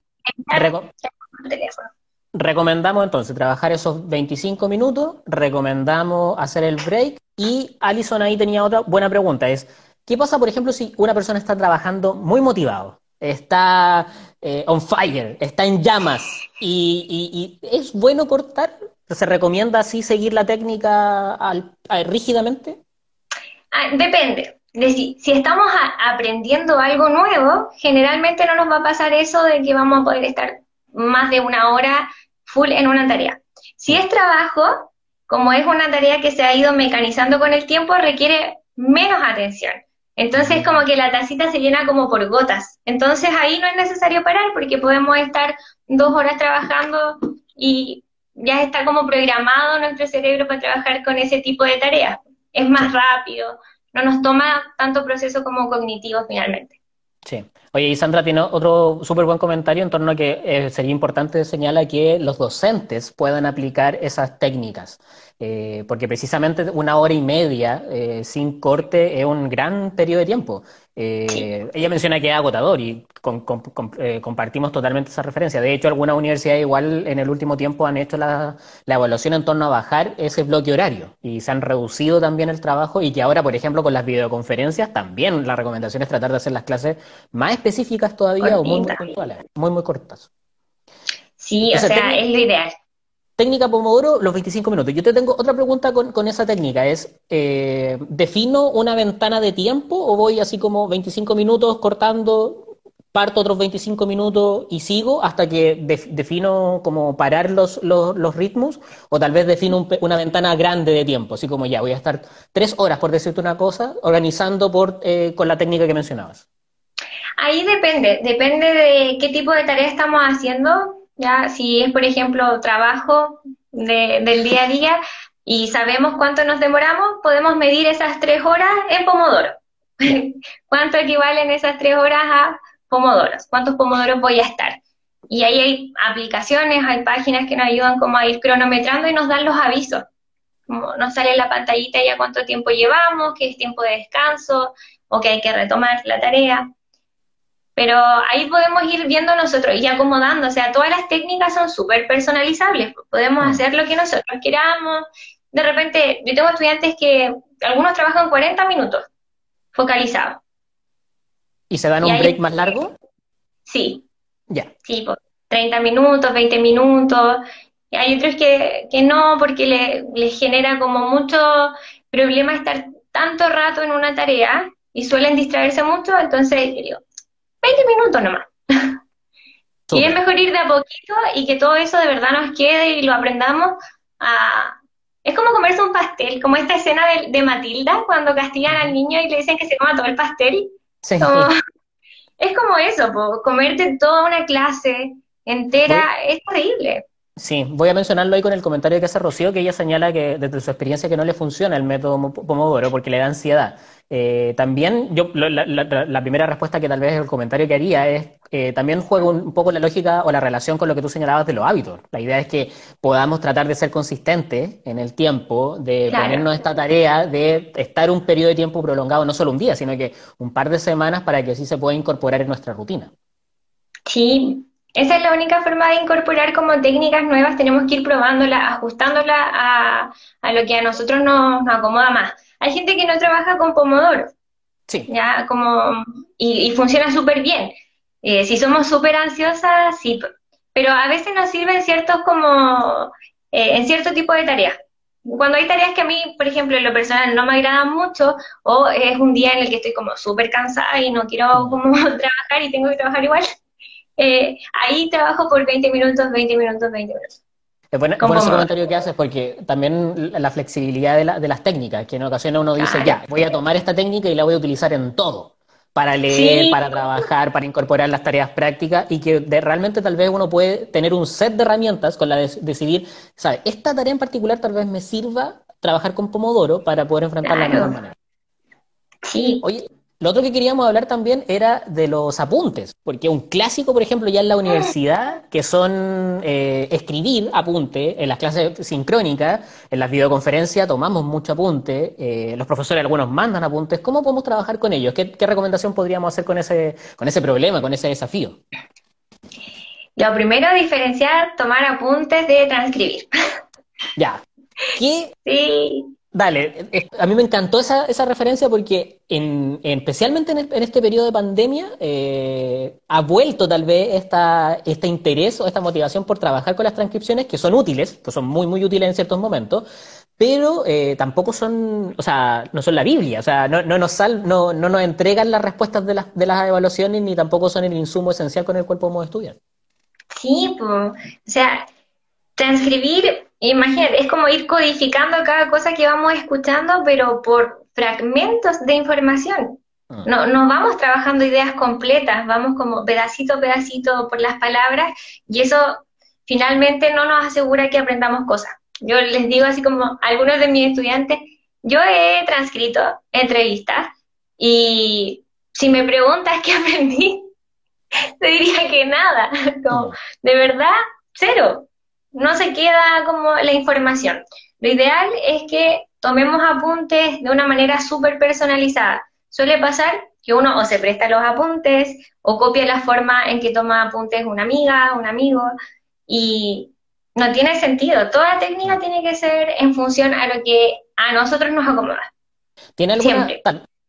recomendamos entonces trabajar esos 25 minutos, recomendamos hacer el break y Alison ahí tenía otra buena pregunta, es, ¿qué pasa por ejemplo si una persona está trabajando muy motivado? Está eh, on fire, está en llamas y, es bueno cortar. ¿Se recomienda así seguir la técnica rígidamente? Ah, depende. si, estamos aprendiendo algo nuevo, generalmente no nos va a pasar eso de que vamos a poder estar más de una hora full en una tarea. Si es trabajo, como es una tarea que se ha ido mecanizando con el tiempo, requiere menos atención. Entonces como que la tacita se llena como por gotas. Entonces ahí no es necesario parar porque podemos estar dos horas trabajando y ya está como programado nuestro cerebro para trabajar con ese tipo de tareas. Es más rápido, no nos toma tanto proceso como cognitivo finalmente. Sí. Oye, y Sandra tiene otro súper buen comentario en torno a que eh, sería importante señalar que los docentes puedan aplicar esas técnicas. Eh, porque precisamente una hora y media eh, sin corte es un gran periodo de tiempo. Eh, ella menciona que es agotador y compartimos totalmente esa referencia. De hecho, algunas universidades igual en el último tiempo han hecho la, evaluación en torno a bajar ese bloque horario y se han reducido también el trabajo y que ahora, por ejemplo, con las videoconferencias también la recomendación es tratar de hacer las clases más específicas todavía o muy, muy puntuales, muy, muy cortas. Sí, o sea, es lo ideal. Técnica Pomodoro, los 25 minutos. Yo te tengo otra pregunta con, esa técnica. Es, eh, ¿defino una ventana de tiempo o voy así como 25 minutos cortando? parto otros 25 minutos y sigo hasta que defino como parar los, los, ritmos o tal vez defino una ventana grande de tiempo, así como ya voy a estar tres horas, por decirte una cosa, organizando por, eh, con la técnica que mencionabas. Ahí depende, depende de qué tipo de tarea estamos haciendo, ya si es por ejemplo trabajo del día a día y sabemos cuánto nos demoramos, podemos medir esas tres horas en Pomodoro. <laughs> ¿Cuánto equivalen esas tres horas a pomodoros, cuántos pomodoros voy a estar. Y ahí hay aplicaciones, hay páginas que nos ayudan como a ir cronometrando y nos dan los avisos. Como nos sale en la pantallita ya cuánto tiempo llevamos, qué es tiempo de descanso o que hay que retomar la tarea. Pero ahí podemos ir viendo nosotros y acomodando. O sea, todas las técnicas son súper personalizables. Podemos mm. hacer lo que nosotros queramos. De repente, yo tengo estudiantes que algunos trabajan 40 minutos focalizados ¿Y se dan un break más largo? Sí. Ya. Sí, por 30 minutos, 20 minutos. Y hay otros que, que no, porque les le genera como mucho problema estar tanto rato en una tarea y suelen distraerse mucho, entonces digo, 20 minutos nomás. y es mejor ir de a poquito y que todo eso de verdad nos quede y lo aprendamos a... Es como comerse un pastel, como esta escena de, de Matilda, cuando castigan al niño y le dicen que se coma todo el pastel <laughs> es como eso, comerte toda una clase entera es terrible. Sí, voy a mencionarlo ahí con el comentario que hace Rocío, que ella señala que desde su experiencia que no le funciona el método Pomodoro porque le da ansiedad. Eh, también, yo la, primera respuesta que tal vez el comentario que haría es, eh, también juega un, poco la lógica o la relación con lo que tú señalabas de los hábitos. La idea es que podamos tratar de ser consistentes en el tiempo, de ponernos esta tarea de estar un periodo de tiempo prolongado, no solo un día, sino que un par de semanas para que así se pueda incorporar en nuestra rutina. Sí, esa es la única forma de incorporar como técnicas nuevas, tenemos que ir probándola, ajustándola a, a lo que a nosotros nos acomoda más hay gente que no trabaja con Pomodoro. Sí. Ya, como, y, funciona súper bien. Eh, si somos súper ansiosas, sí. Pero a veces nos sirven ciertos como, eh, en cierto tipo de tareas. Cuando hay tareas que a mí, por ejemplo, en lo personal no me agradan mucho, o es un día en el que estoy como súper cansada y no quiero como <laughs> trabajar y tengo que trabajar igual, eh, ahí trabajo por 20 minutos, 20 minutos, 20 minutos. Es bueno, ese comentario que haces porque también la flexibilidad de, las técnicas, que en ocasiones uno dice, ya, voy a tomar esta técnica y la voy a utilizar en todo, para leer, para trabajar, para incorporar las tareas prácticas y que realmente tal vez uno puede tener un set de herramientas con la de decidir, ¿sabes? Esta tarea en particular tal vez me sirva trabajar con Pomodoro para poder enfrentarla de mejor manera. Sí. Oye, lo otro que queríamos hablar también era de los apuntes, porque un clásico, por ejemplo, ya en la universidad, que son eh, escribir apuntes en las clases sincrónicas, en las videoconferencias tomamos mucho apunte, eh, los profesores algunos mandan apuntes, ¿cómo podemos trabajar con ellos? ¿Qué, recomendación podríamos hacer con ese, con ese problema, con ese desafío? Lo primero, diferenciar tomar apuntes de transcribir. Ya. ¿Qué, sí. Dale, a mí me encantó esa, esa referencia porque en, especialmente en, este periodo de pandemia eh, ha vuelto tal vez esta, este interés o esta motivación por trabajar con las transcripciones que son útiles, que son muy, muy útiles en ciertos momentos, pero eh, tampoco son, o sea, no son la Biblia, o sea, no, no, nos, sal, no, no nos entregan las respuestas de las, de las evaluaciones ni tampoco son el insumo esencial con el cual podemos estudiar. Sí, pues, o sea, transcribir Imagínate, es como ir codificando cada cosa que vamos escuchando, pero por fragmentos de información. Ah. No, no vamos trabajando ideas completas, vamos como pedacito a pedacito por las palabras y eso finalmente no nos asegura que aprendamos cosas. Yo les digo así como algunos de mis estudiantes, yo he transcrito entrevistas y si me preguntas qué aprendí, <laughs> te diría que nada, <laughs> como, de verdad, cero no se queda como la información. Lo ideal es que tomemos apuntes de una manera súper personalizada. Suele pasar que uno o se presta los apuntes o copia la forma en que toma apuntes una amiga, un amigo, y no tiene sentido. Toda técnica tiene que ser en función a lo que a nosotros nos acomoda. ¿Tiene alguna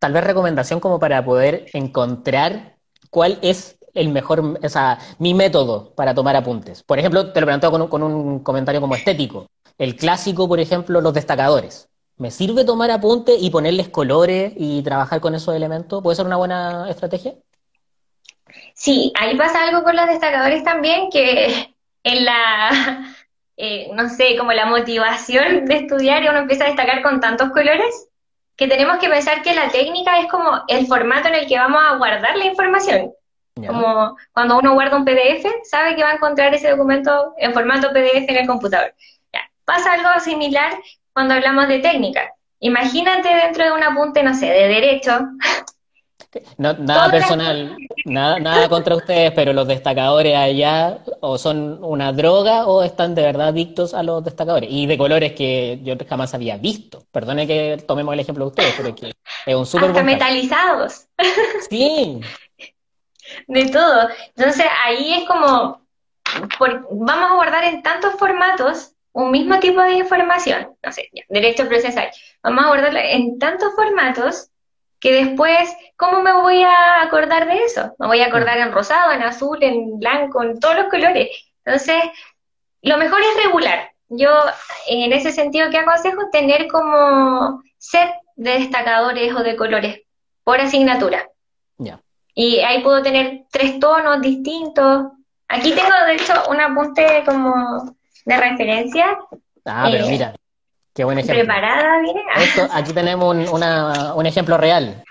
tal vez recomendación como para poder encontrar cuál es el mejor, o sea, mi método para tomar apuntes. Por ejemplo, te lo planteo con un, con un comentario como estético. El clásico, por ejemplo, los destacadores. ¿Me sirve tomar apuntes y ponerles colores y trabajar con esos elementos? ¿Puede ser una buena estrategia? Sí, ahí pasa algo con los destacadores también, que en la, eh, no sé, como la motivación de estudiar, uno empieza a destacar con tantos colores, que tenemos que pensar que la técnica es como el formato en el que vamos a guardar la información. Como cuando uno guarda un PDF, sabe que va a encontrar ese documento en formato PDF en el computador. Pasa algo similar cuando hablamos de técnica. Imagínate dentro de un apunte, no sé, de derecho. nada personal, nada, nada contra ustedes, pero los destacadores allá o son una droga o están de verdad adictos a los destacadores. Y de colores que yo jamás había visto. Perdone que tomemos el ejemplo de ustedes, pero es que es un súper Hasta metalizados. Sí. <laughs> De todo. Entonces ahí es como, vamos a guardar en tantos formatos un mismo tipo de información, no sé, derecho procesal, vamos a guardarla en tantos formatos que después, ¿cómo me voy a acordar de eso? Me voy a acordar en rosado, en azul, en blanco, en todos los colores. Entonces, lo mejor es regular. Yo, en ese sentido, ¿qué aconsejo? Tener como set de destacadores o de colores por asignatura. Y ahí puedo tener tres tonos distintos. Aquí tengo, de hecho, un apunte como de referencia. Ah, pero eh, mira, qué buen ejemplo. Preparada, viene. <laughs> aquí tenemos un, un, ejemplo real.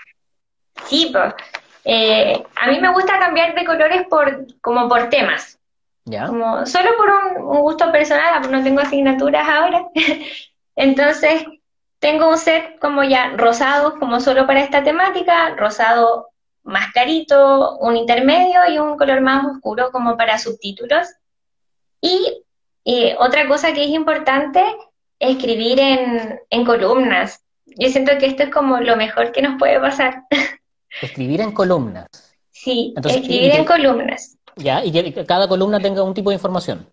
Sí, pues. Eh, a mí me gusta cambiar de colores por como por temas. ¿Ya? Como, solo por un, gusto personal, no tengo asignaturas ahora. <laughs> Entonces, tengo un set como ya rosado, como solo para esta temática, rosado más clarito, un intermedio y un color más oscuro como para subtítulos. Y y otra cosa que es importante es escribir en, columnas. Yo siento que esto es como lo mejor que nos puede pasar. <laughs> Escribir en columnas. Sí, escribir en columnas. Ya, y que cada columna tenga un tipo de información.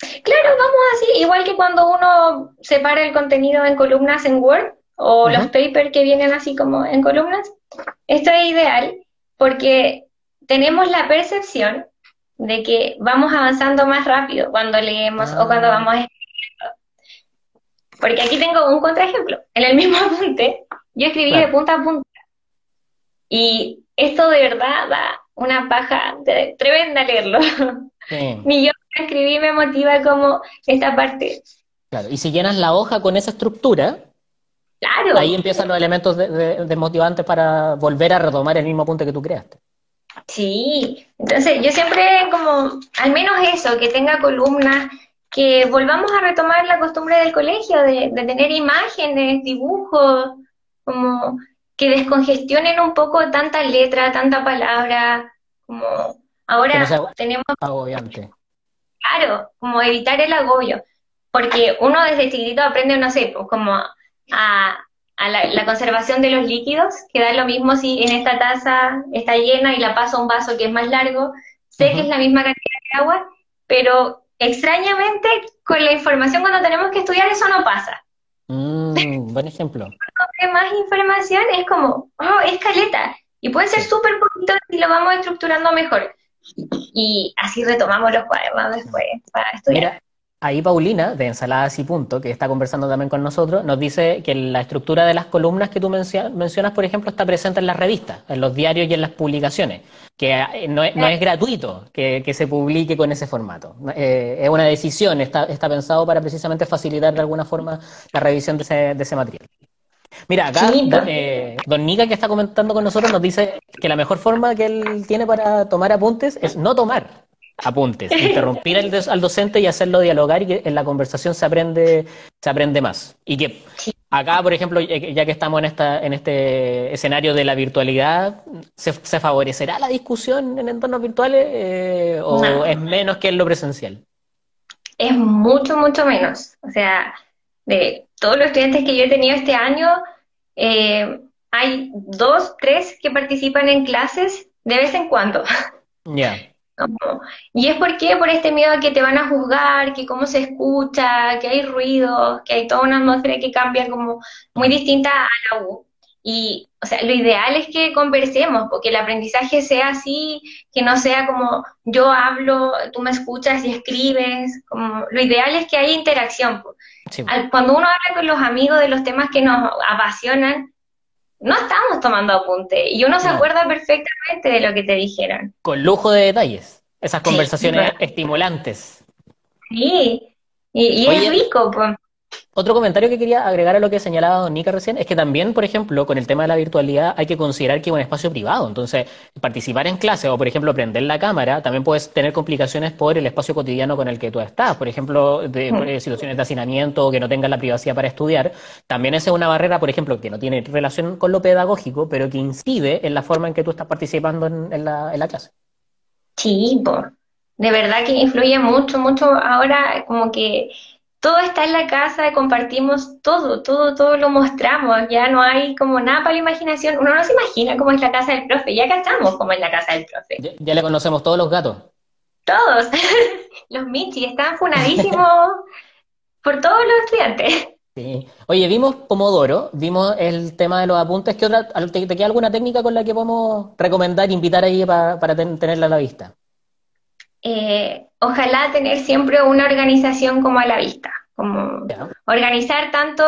Claro, vamos así, igual que cuando uno separa el contenido en columnas en Word o los papers que vienen así como en columnas. Esto es ideal porque tenemos la percepción de que vamos avanzando más rápido cuando leemos o cuando ah. vamos escribiendo. Porque aquí tengo un contraejemplo. En el mismo <laughs> apunte, yo escribí de punta a punta. Y esto de verdad da una paja tremenda leerlo. <laughs> Ni yo escribí me motiva como esta parte. Claro, y si llenas la hoja con esa estructura, claro. ahí empiezan los elementos desmotivantes para volver a retomar el mismo apunte que tú creaste. Sí, entonces yo siempre como, al menos eso, que tenga columnas, que volvamos a retomar la costumbre del colegio de, tener imágenes, dibujos, como que descongestionen un poco tanta letra, tanta palabra, como ahora tenemos... Agobiante. Claro, como evitar el agobio, porque uno desde chiquitito aprende, no sé, pues como a, a la, conservación de los líquidos, que da lo mismo si en esta taza está llena y la paso a un vaso que es más largo, sé que es la misma cantidad de agua, pero extrañamente con la información cuando tenemos que estudiar eso no pasa. Mm, buen ejemplo. <laughs> Cuando más información es como, oh, es caleta, y puede ser súper poquito si lo vamos estructurando mejor. Y así retomamos los cuadernos después para estudiar. Ahí Paulina, de Ensaladas y Punto, que está conversando también con nosotros, nos dice que la estructura de las columnas que tú mencionas, por ejemplo, está presente en las revistas, en los diarios y en las publicaciones, que eh, no es, gratuito que, se publique con ese formato. Eh, es una decisión, está, pensado para precisamente facilitar de alguna forma la revisión de ese, material. Mira, acá eh, don Nica, que está comentando con nosotros, nos dice que la mejor forma que él tiene para tomar apuntes es no tomar apuntes, interrumpir al, docente y hacerlo dialogar y que en la conversación se aprende, se aprende más. Y que acá, por ejemplo, ya que estamos en, esta, en este escenario de la virtualidad, ¿se, favorecerá la discusión en entornos virtuales eh, o es menos que en lo presencial? Es mucho, mucho menos. O sea, de todos los estudiantes que yo he tenido este año, eh, hay dos, tres que participan en clases de vez en cuando. Ya. Y es porque por este miedo a que te van a juzgar, que cómo se escucha, que hay ruido, que hay toda una atmósfera que cambia como muy distinta a la U. Y, o sea, lo ideal es que conversemos, porque el aprendizaje sea así, que no sea como yo hablo, tú me escuchas y escribes, como lo ideal es que haya interacción. Cuando uno habla con los amigos de los temas que nos apasionan, no estamos tomando apunte y uno se acuerda perfectamente de lo que te dijeron. Con lujo de detalles, esas conversaciones estimulantes. Sí, y, es rico. Pues. Otro comentario que quería agregar a lo que señalaba Don Nica recién es que también, por ejemplo, con el tema de la virtualidad hay que considerar que es un espacio privado. Entonces, participar en clase o, por ejemplo, prender la cámara también puedes tener complicaciones por el espacio cotidiano con el que tú estás. Por ejemplo, de, mm. eh, situaciones de hacinamiento o que no tengas la privacidad para estudiar. También esa es una barrera, por ejemplo, que no tiene relación con lo pedagógico, pero que incide en la forma en que tú estás participando en, la, en la clase. Sí, de verdad que influye mucho, mucho. Ahora, como que todo está en la casa, compartimos todo, todo, todo lo mostramos, ya no hay como nada para la imaginación, uno no se imagina cómo es la casa del profe, ya cachamos cómo es la casa del profe. Ya, le conocemos todos los gatos. Todos, <laughs> los Michi están funadísimos <laughs> por todos los estudiantes. Sí. Oye, vimos Pomodoro, vimos el tema de los apuntes. ¿Qué otra, te, queda alguna técnica con la que podemos recomendar, invitar ahí para, para tenerla a la vista? Eh, ojalá tener siempre una organización como a la vista, como organizar tanto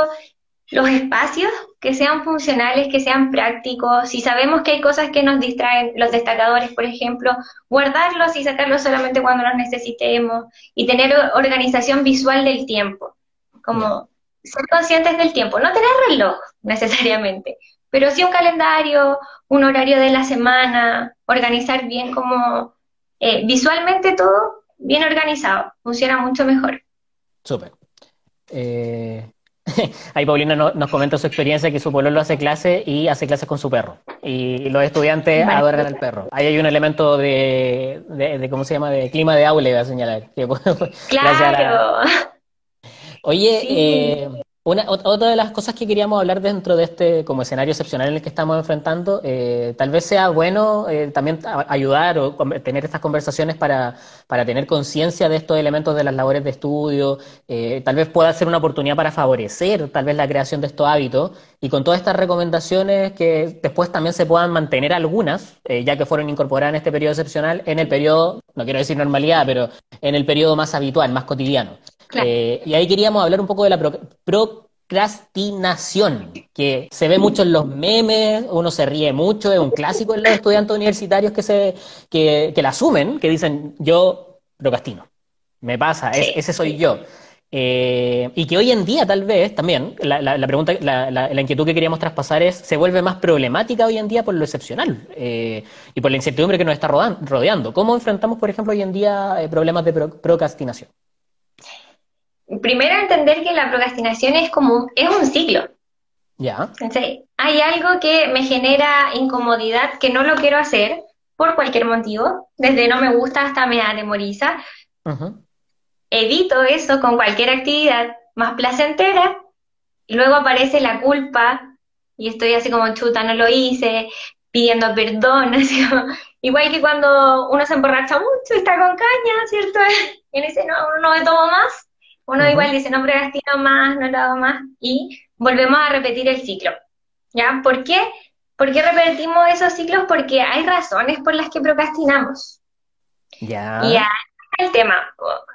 los espacios que sean funcionales, que sean prácticos. Si sabemos que hay cosas que nos distraen, los destacadores, por ejemplo, guardarlos y sacarlos solamente cuando los necesitemos y tener organización visual del tiempo, como ser conscientes del tiempo, no tener reloj necesariamente, pero sí un calendario, un horario de la semana, organizar bien como eh, visualmente todo bien organizado, funciona mucho mejor. Súper. Eh, <laughs> ahí Paulina nos comenta su experiencia que su pueblo lo hace clase y hace clases con su perro. Y los estudiantes adoran al perro. Ahí hay un elemento de, de, ¿cómo se llama? De clima de aula, voy a señalar. <laughs> claro. Oye, eh, una, otra de las cosas que queríamos hablar dentro de este como escenario excepcional en el que estamos enfrentando, eh, tal vez sea bueno eh, también ayudar o tener estas conversaciones para, para tener conciencia de estos elementos de las labores de estudio, eh, tal vez pueda ser una oportunidad para favorecer tal vez la creación de estos hábitos y con todas estas recomendaciones que después también se puedan mantener algunas, ya que fueron incorporadas en este periodo excepcional, en el periodo, no quiero decir normalidad, pero en el periodo más habitual, más cotidiano. Eh, y ahí queríamos hablar un poco de la procrastinación, que se ve mucho en los memes, uno se ríe mucho, es un clásico en los estudiantes universitarios que, se, que, la asumen, que dicen, yo procrastino, me pasa, ese soy yo. Eh, y que hoy en día tal vez también, la, pregunta, la, inquietud que queríamos traspasar es, se vuelve más problemática hoy en día por lo excepcional eh, y por la incertidumbre que nos está rodeando. ¿Cómo enfrentamos, por ejemplo, hoy en día problemas de procrastinación? Primero entender que la procrastinación es como es un ciclo. Ya. hay algo que me genera incomodidad, que no lo quiero hacer por cualquier motivo, desde no me gusta hasta me anemoriza. Evito eso con cualquier actividad más placentera, luego aparece la culpa, y estoy así como chuta, no lo hice, pidiendo perdón, <laughs> igual que cuando uno se emborracha mucho y está con caña, ¿cierto? <laughs> En ese no, no me tomo más, uno igual dice, no procrastino más, no lo hago más, y volvemos a repetir el ciclo. ¿Ya? ¿Por qué? ¿Por qué repetimos esos ciclos? Porque hay razones por las que procrastinamos. Ya. Y ahí el tema.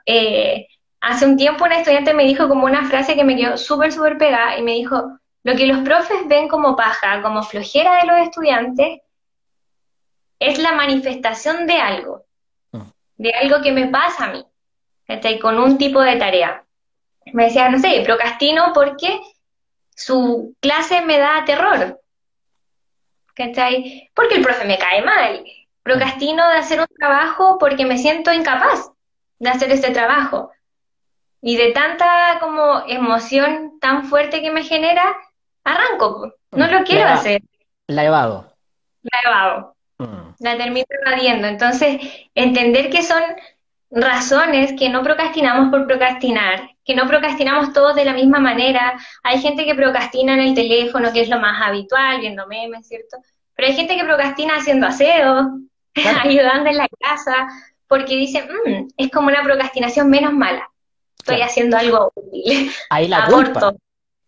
Eh, hace un tiempo un estudiante me dijo como una frase que me quedó súper, súper pegada y me dijo, lo que los profes ven como paja, como flojera de los estudiantes, es la manifestación de algo, mm. de algo que me pasa a mí con un tipo de tarea. Me decía, no sé, procrastino porque su clase me da terror. ¿Cachai? Porque el profe me cae mal. Procrastino de hacer un trabajo porque me siento incapaz de hacer ese trabajo. Y de tanta como emoción tan fuerte que me genera, arranco. No lo quiero hacer. La evado. La evado. Mm. La termino evadiendo. Entonces, entender que son razones que no procrastinamos por procrastinar, que no procrastinamos todos de la misma manera. Hay gente que procrastina en el teléfono, que es lo más habitual, viendo memes, ¿cierto? Pero hay gente que procrastina haciendo aseo, <laughs> ayudando en la casa, porque dice, mm, es como una procrastinación menos mala. Estoy haciendo algo útil. Ahí la culpa.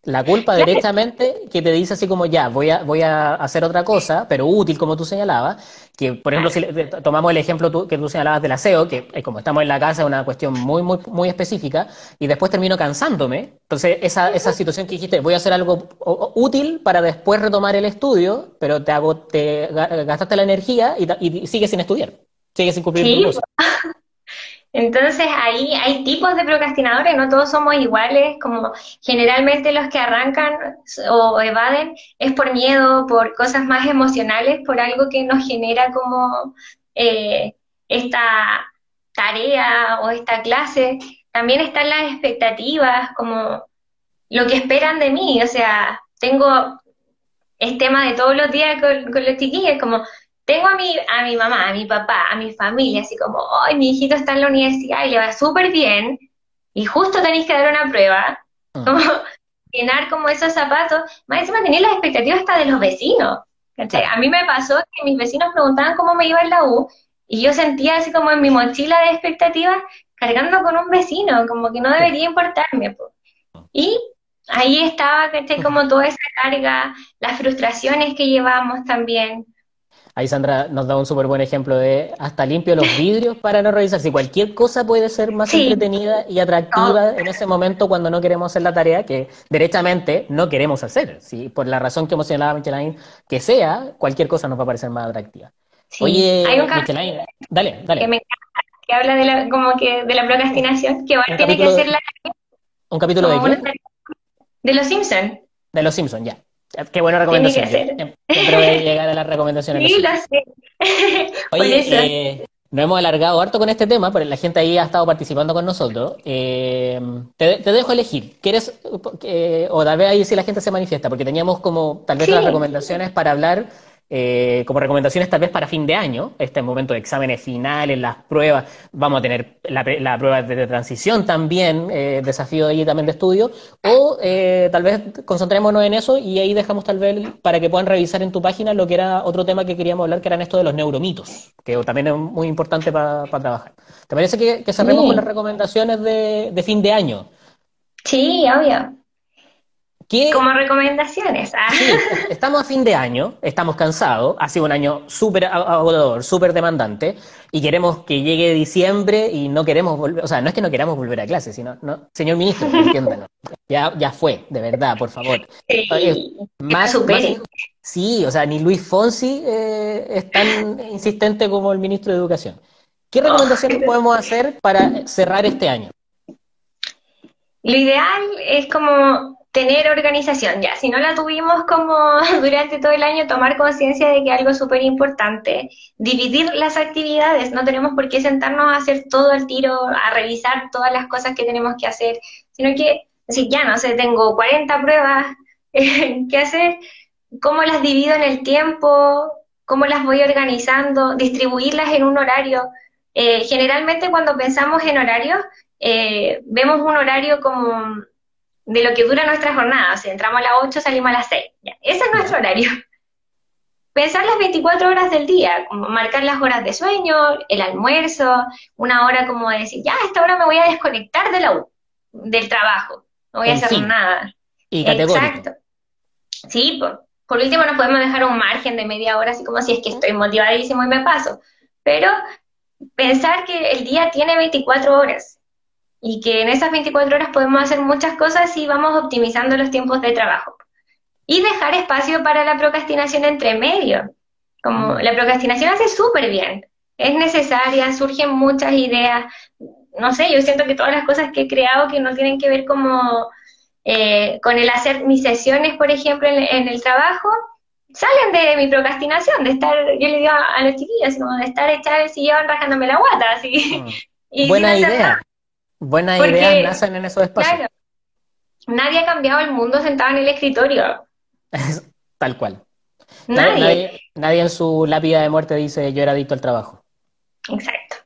La culpa <laughs> directamente que te dice así como ya, voy a, voy a hacer otra cosa, pero útil como tú señalabas, que por ejemplo si tomamos el ejemplo que tú señalabas del aseo, que eh, como estamos en la casa es una cuestión muy, muy, muy específica, y después termino cansándome, entonces esa, esa situación que dijiste, voy a hacer algo útil para después retomar el estudio, pero te, hago, te gastaste la energía y, sigues sin estudiar, sigues sin cumplir tu <laughs> entonces ahí hay tipos de procrastinadores, no todos somos iguales, como generalmente los que arrancan o evaden es por miedo, por cosas más emocionales, por algo que nos genera como eh, esta tarea o esta clase. También están las expectativas, como lo que esperan de mí, o sea, tengo, es tema de todos los días con, con los chiquillos, como tengo a mi, a mi mamá, a mi papá, a mi familia, así como, ay, mi hijito está en la universidad y le va súper bien, y justo tenéis que dar una prueba, ah. como <laughs> llenar como esos zapatos, más encima tener las expectativas hasta de los vecinos. A mí me pasó que mis vecinos preguntaban cómo me iba en la U, y yo sentía así como en mi mochila de expectativas cargando con un vecino, como que no debería importarme. Y ahí estaba, ¿cachai? Como toda esa carga, las frustraciones que llevamos también. Ahí Sandra nos da un súper buen ejemplo de hasta limpio los <laughs> vidrios para no revisar. Si cualquier cosa puede ser más entretenida y atractiva en ese momento cuando no queremos hacer la tarea que derechamente no queremos hacer. Si por la razón que hemos señalado Michelain que sea, cualquier cosa nos va a parecer más atractiva. Oye, Hay un Michelain, dale, dale. Que me encanta, que habla de la, como que de la procrastinación, que tiene que ser la... ¿Un capítulo de qué? De Los Simpsons. De Los Simpsons, ya. Qué buena recomendación. Siempre voy a llegar a las recomendaciones. Sí. <laughs> Oye, eh, nos hemos alargado harto con este tema, pero la gente ahí ha estado participando con nosotros. Eh, te, dejo elegir. ¿Quieres, eh, o tal vez ahí si la gente se manifiesta, porque teníamos como tal vez las recomendaciones para hablar eh, como recomendaciones tal vez para fin de año, este momento de exámenes finales, las pruebas, vamos a tener la, prueba de transición también, eh, desafío de allí también de estudio, o eh, tal vez concentrémonos en eso y ahí dejamos tal vez para que puedan revisar en tu página lo que era otro tema que queríamos hablar, que eran esto de los neuromitos, que también es muy importante para trabajar. ¿Te parece que, cerremos con las recomendaciones de, de fin de año? Sí, obvio. Como recomendaciones. Ah. <laughs> estamos a fin de año, estamos cansados, ha sido un año súper agotador, súper demandante, y queremos que llegue diciembre y no queremos volver, o sea, no es que no queramos volver a clase, sino, no, señor ministro, entiéndalo, ya, ya fue, de verdad, por favor. Sí, más, sí, o sea, ni Luis Fonsi eh, es tan insistente como el ministro de Educación. ¿Qué recomendaciones podemos hacer para cerrar este año? Lo ideal es como tener organización, ya, si no la tuvimos como <laughs> durante todo el año, tomar conciencia de que algo súper importante, dividir las actividades, no tenemos por qué sentarnos a hacer todo el tiro, a revisar todas las cosas que tenemos que hacer, sino que, si ya no sé, tengo 40 pruebas <laughs> que hacer, cómo las divido en el tiempo, cómo las voy organizando, distribuirlas en un horario. Eh, generalmente cuando pensamos en horarios, eh, vemos un horario como de lo que dura nuestra jornada. si entramos a las 8, salimos a las 6. Ese es nuestro horario. <laughs> Pensar las 24 horas del día, como marcar las horas de sueño, el almuerzo, una hora como de decir, ya, a esta hora me voy a desconectar de la del trabajo, no voy a hacer nada. Y Exacto. Sí, por, por último nos podemos dejar un margen de media hora, así como si es que estoy motivadísimo y me paso. Pero pensar que el día tiene 24 horas y que en esas 24 horas podemos hacer muchas cosas y vamos optimizando los tiempos de trabajo. Y dejar espacio para la procrastinación entre medio. Como la procrastinación hace súper bien, es necesaria, surgen muchas ideas. No sé, yo siento que todas las cosas que he creado que no tienen que ver como eh, con el hacer mis sesiones, por ejemplo, en, el trabajo, salen de mi procrastinación, de estar, yo le digo a, los chiquillos, como de estar echada el sillón rajándome la guata, así. Mm. <laughs> y Buena idea. Buenas ideas nacen en esos espacios. Claro, nadie ha cambiado el mundo sentado en el escritorio. <laughs> Tal cual. Nadie. nadie. en su lápida de muerte dice yo era adicto al trabajo. Exacto.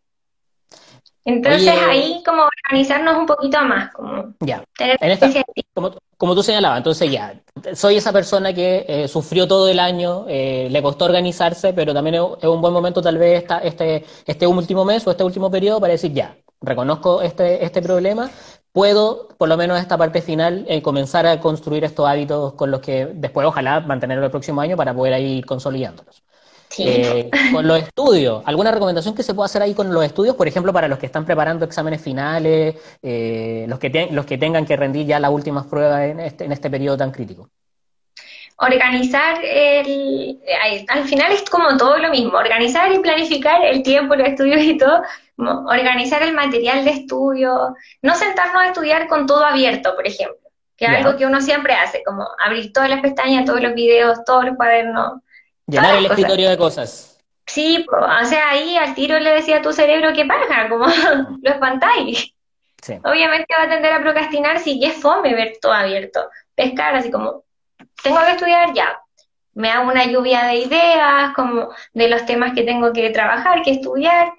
Entonces ahí como organizarnos un poquito más, como ya. en como, tú señalabas, entonces ya, soy esa persona que eh, sufrió todo el año, eh, le costó organizarse, pero también es, un buen momento tal vez esta, este, este último mes o este último periodo para decir ya, reconozco este, este problema, puedo, por lo menos esta parte final, eh, comenzar a construir estos hábitos con los que después ojalá mantenerlo el próximo año para poder ir consolidándolos. Eh, con los estudios, ¿alguna recomendación que se pueda hacer ahí con los estudios? Por ejemplo, para los que están preparando exámenes finales, eh, los, que los que tengan que rendir ya las últimas pruebas en este, en este periodo tan crítico. Organizar el, al final es como todo lo mismo, organizar y planificar el tiempo, los estudios y todo, organizar el material de estudio, no sentarnos a estudiar con todo abierto, por ejemplo, que es algo que uno siempre hace, como abrir todas las pestañas, todos los videos, todos los cuadernos, Llenar el escritorio de cosas. Sí, o sea, ahí al tiro le decía a tu cerebro que paja, como <laughs> lo espantáis. Obviamente va a tender a procrastinar si es fome ver todo abierto. Pescar así como, tengo que estudiar ya. Me hago una lluvia de ideas, como de los temas que tengo que trabajar, que estudiar.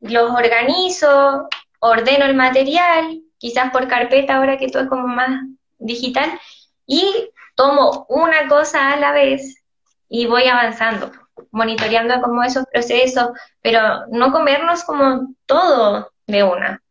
Los organizo, ordeno el material, quizás por carpeta ahora que todo es como más digital. Y tomo una cosa a la vez y voy avanzando, monitoreando como esos procesos, pero no comernos como todo de una.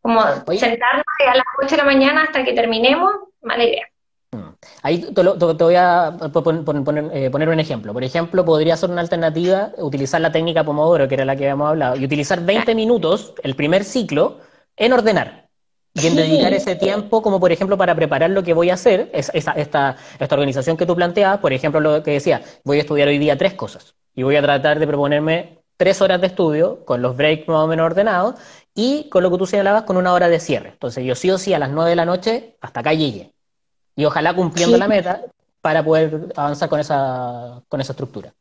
Como sentarnos a las 8 de la mañana hasta que terminemos, mala idea. Mm. Ahí te, voy a eh, poner, un ejemplo. Por ejemplo, podría ser una alternativa utilizar la técnica Pomodoro, que era la que habíamos hablado, y utilizar 20 minutos, el primer ciclo, en ordenar y en dedicar ese tiempo, como por ejemplo para preparar lo que voy a hacer, esta, esta organización que tú planteabas, por ejemplo, lo que decía, voy a estudiar hoy día tres cosas y voy a tratar de proponerme tres horas de estudio con los breaks más o menos ordenados y con lo que tú señalabas con una hora de cierre. Entonces yo sí o sí a las nueve de la noche hasta acá llegué. Y ojalá cumpliendo la meta para poder avanzar con esa, con esa estructura.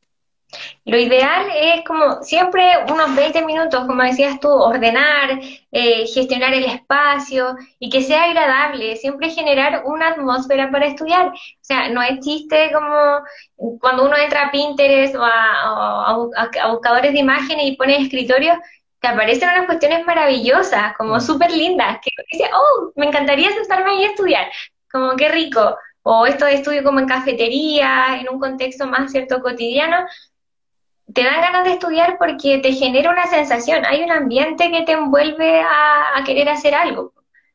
Lo ideal es como siempre unos 20 minutos, como decías tú, ordenar, eh, gestionar el espacio y que sea agradable, siempre generar una atmósfera para estudiar. O sea, no existe como cuando uno entra a Pinterest o a, buscadores de imágenes y pone escritorios, te aparecen unas cuestiones maravillosas, como mm. súper lindas, que dice, oh, me encantaría sentarme ahí a estudiar, como qué rico. O esto de estudio como en cafetería, en un contexto más cierto cotidiano, te dan ganas de estudiar porque te genera una sensación, hay un ambiente que te envuelve a, querer hacer algo.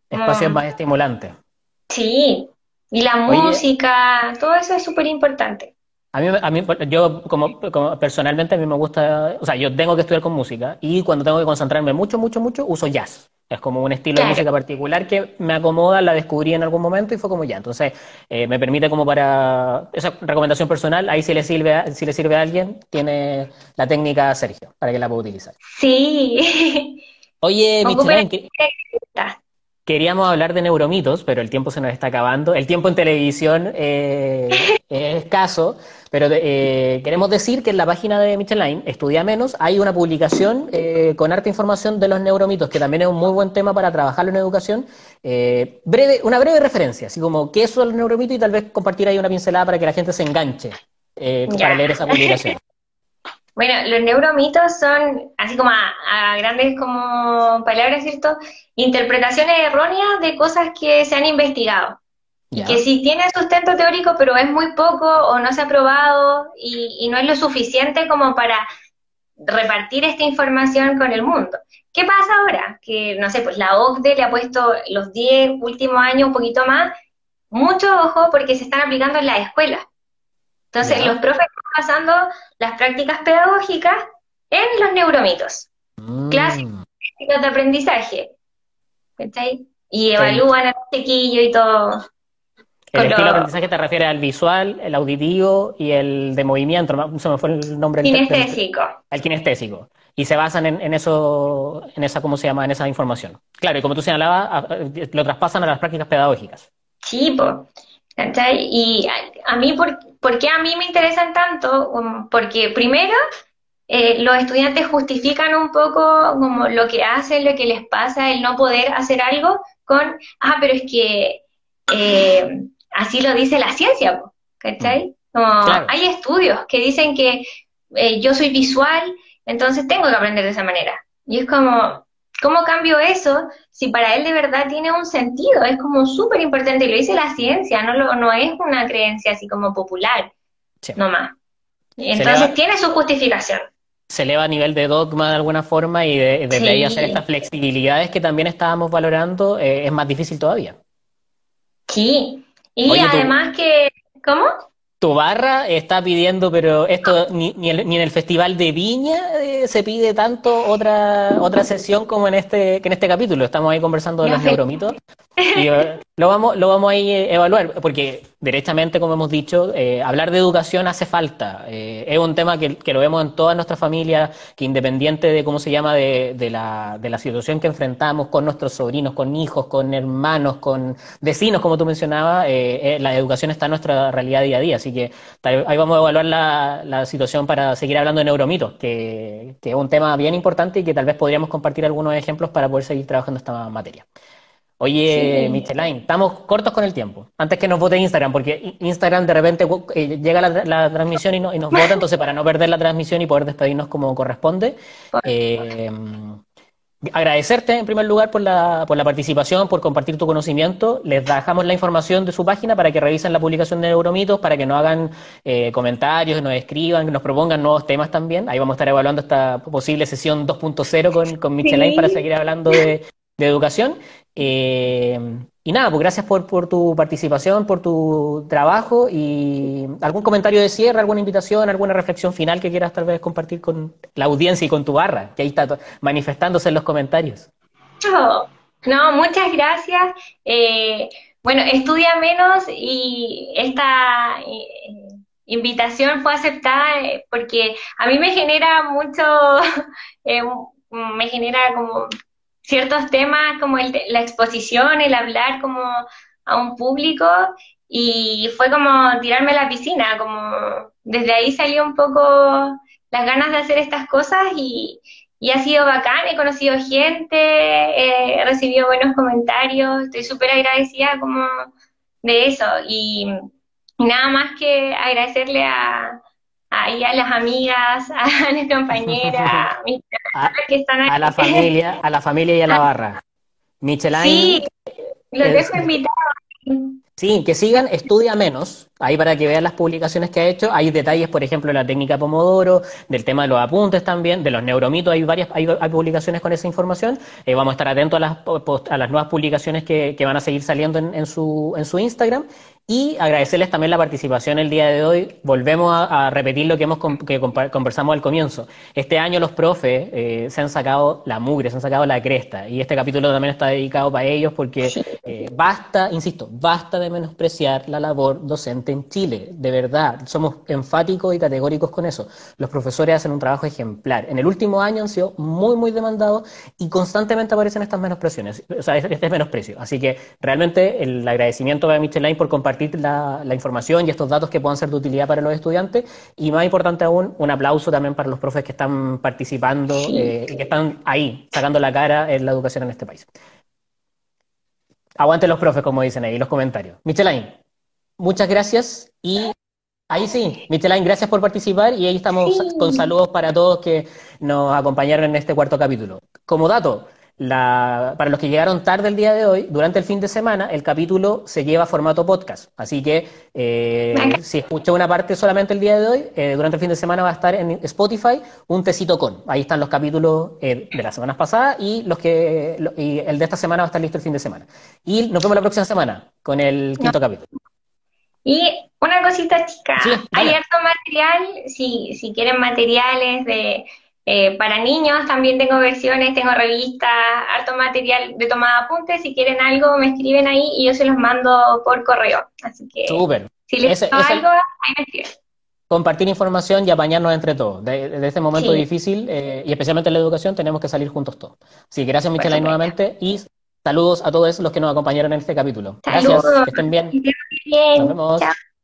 Espacio más estimulante. Sí, y la música, todo eso es súper importante. A mí, a mí, yo como, como, personalmente a mí me gusta, o sea, yo tengo que estudiar con música y cuando tengo que concentrarme mucho, mucho, mucho, uso jazz. Es como un estilo de música particular que me acomoda, la descubrí en algún momento y fue como ya. Entonces, eh, me permite como para esa recomendación personal, ahí si le sirve a, si le sirve a alguien, tiene la técnica Sergio, para que la pueda utilizar. Sí. Oye, Michelin, queríamos hablar de neuromitos, pero el tiempo se nos está acabando. El tiempo en televisión eh, <laughs> es escaso. Pero eh, queremos decir que en la página de Michelin, Estudia Menos, hay una publicación eh, con harta información de los neuromitos, que también es un muy buen tema para trabajarlo en educación. Eh, breve, una breve referencia, así como qué son los neuromitos y tal vez compartir ahí una pincelada para que la gente se enganche para leer esa publicación. <laughs> Bueno, los neuromitos son, así como a, grandes como palabras, ¿cierto? Interpretaciones erróneas de cosas que se han investigado. Y que si tiene sustento teórico, pero es muy poco o no se ha probado y, no es lo suficiente como para repartir esta información con el mundo. ¿Qué pasa ahora? Que, no sé, pues la OCDE le ha puesto los 10 últimos años, un poquito más, mucho ojo porque se están aplicando en las escuelas. Entonces, los profes están pasando las prácticas pedagógicas en los neuromitos. Mm. Clásicos de aprendizaje. Y evalúan al chiquillo y todo. El estilo de aprendizaje te refiere al visual, el auditivo y el de movimiento, se me fue el nombre. Kinestésico. El kinestésico. Y se basan en, eso, en esa, ¿cómo se llama? En esa información. Claro, y como tú señalabas, lo traspasan a las prácticas pedagógicas. Sí, pues. Y a, mí, por, qué a mí me interesan tanto? Um, porque primero, eh, los estudiantes justifican un poco como lo que hacen, lo que les pasa, el no poder hacer algo con, ah, pero es que eh, así lo dice la ciencia, ¿cachai? Mm. Hay estudios que dicen que eh, yo soy visual, entonces tengo que aprender de esa manera. Y es como, ¿cómo cambio eso si para él de verdad tiene un sentido? Es como súper importante, y lo dice la ciencia, no, lo, no es una creencia así como popular, no más. Entonces tiene su justificación. se eleva a nivel de dogma de alguna forma y de, desde ahí hacer estas flexibilidades que también estábamos valorando eh, es más difícil todavía. Sí, y además que, ¿cómo? Tu barra está pidiendo, pero esto ni, ni, en el Festival de Viña eh, se pide tanto otra otra sesión como en este que en este capítulo. Estamos ahí conversando de los neuromitos. Y, eh, lo vamos lo vamos a evaluar, porque derechamente, como hemos dicho, eh, hablar de educación hace falta. es un tema que, que, lo vemos en todas nuestras familias, que independiente de cómo se llama, de, de, la, de la situación que enfrentamos con nuestros sobrinos, con hijos, con hermanos, con vecinos, como tú mencionabas, la educación está en nuestra realidad día a día. Así que ahí vamos a evaluar la, situación para seguir hablando de neuromitos, que, es un tema bien importante y que tal vez podríamos compartir algunos ejemplos para poder seguir trabajando esta materia. Oye, Micheline, estamos cortos con el tiempo. Antes que nos vote Instagram, porque Instagram de repente eh, llega la, transmisión y, y, nos vota, entonces para no perder la transmisión y poder despedirnos como corresponde, eh, agradecerte en primer lugar por la, por la participación, por compartir tu conocimiento. Les dejamos la información de su página para que revisen la publicación de Neuromitos, para que nos hagan eh, comentarios, nos escriban, nos propongan nuevos temas también. Ahí vamos a estar evaluando esta posible sesión 2.0 con, con Micheline para seguir hablando de, de educación. Eh, y nada, pues gracias por, por, tu participación, por tu trabajo y algún comentario de cierre, alguna invitación, alguna reflexión final que quieras tal vez compartir con la audiencia y con tu barra, que ahí está manifestándose en los comentarios. no, muchas gracias. Eh, bueno, estudia menos y esta eh, invitación fue aceptada porque a mí me genera mucho, <laughs> me genera como ciertos temas como el, la exposición, el hablar como a un público y fue como tirarme a la piscina, como desde ahí salió un poco las ganas de hacer estas cosas y, y ha sido bacán, he conocido gente, he recibido buenos comentarios, estoy súper agradecida como de eso y, nada más que agradecerle a, ahí a las amigas, a <laughs> las compañeras, a <laughs> que están A la familia, a la familia y a la barra. Michelin. Sí, los dejo invitados. Sí, que sigan Estudia Menos, ahí para que vean las publicaciones que ha hecho. Hay detalles, por ejemplo, de la técnica Pomodoro, del tema de los apuntes también, de los neuromitos, hay varias hay, publicaciones con esa información. Eh, vamos a estar atentos a las, a las nuevas publicaciones que, que van a seguir saliendo en, en, su, en su Instagram. Y agradecerles también la participación el día de hoy. Volvemos a, repetir lo que hemos que conversamos al comienzo. Este año los profes eh, se han sacado la mugre, se han sacado la cresta. Y este capítulo también está dedicado para ellos porque eh, basta, insisto, basta de menospreciar la labor docente en Chile. De verdad, somos enfáticos y categóricos con eso. Los profesores hacen un trabajo ejemplar. En el último año han sido muy, muy demandados y constantemente aparecen estas menospresiones, o sea, este menosprecio. Así que realmente el agradecimiento a Michelin por compartir la, información y estos datos que puedan ser de utilidad para los estudiantes. Y más importante aún, un aplauso también para los profes que están participando eh, y que están ahí, sacando la cara en la educación en este país. Aguante los profes, como dicen ahí, los comentarios. Michelain, muchas gracias y ahí sí, Michelain, gracias por participar y ahí estamos con saludos para todos que nos acompañaron en este cuarto capítulo. Como dato, la, para los que llegaron tarde el día de hoy, durante el fin de semana, el capítulo se lleva a formato podcast. Así que eh, si escuchó una parte solamente el día de hoy, eh, durante el fin de semana va a estar en Spotify un tecito con. Ahí están los capítulos eh, de las semanas pasadas y los que y el de esta semana va a estar listo el fin de semana. Y nos vemos la próxima semana con el quinto capítulo. Y una cosita chica, hay harto material, si, si quieren materiales de eh, para niños también tengo versiones, tengo revistas, harto material de tomada apuntes. Si quieren algo, me escriben ahí y yo se los mando por correo. Así que si les ese, algo, ahí me escriben. Compartir información y apañarnos entre todos. De, este momento difícil, eh, y especialmente en la educación, tenemos que salir juntos todos. Sí, gracias Michelle nuevamente y saludos a todos los que nos acompañaron en este capítulo. Gracias, que estén bien. Nos vemos.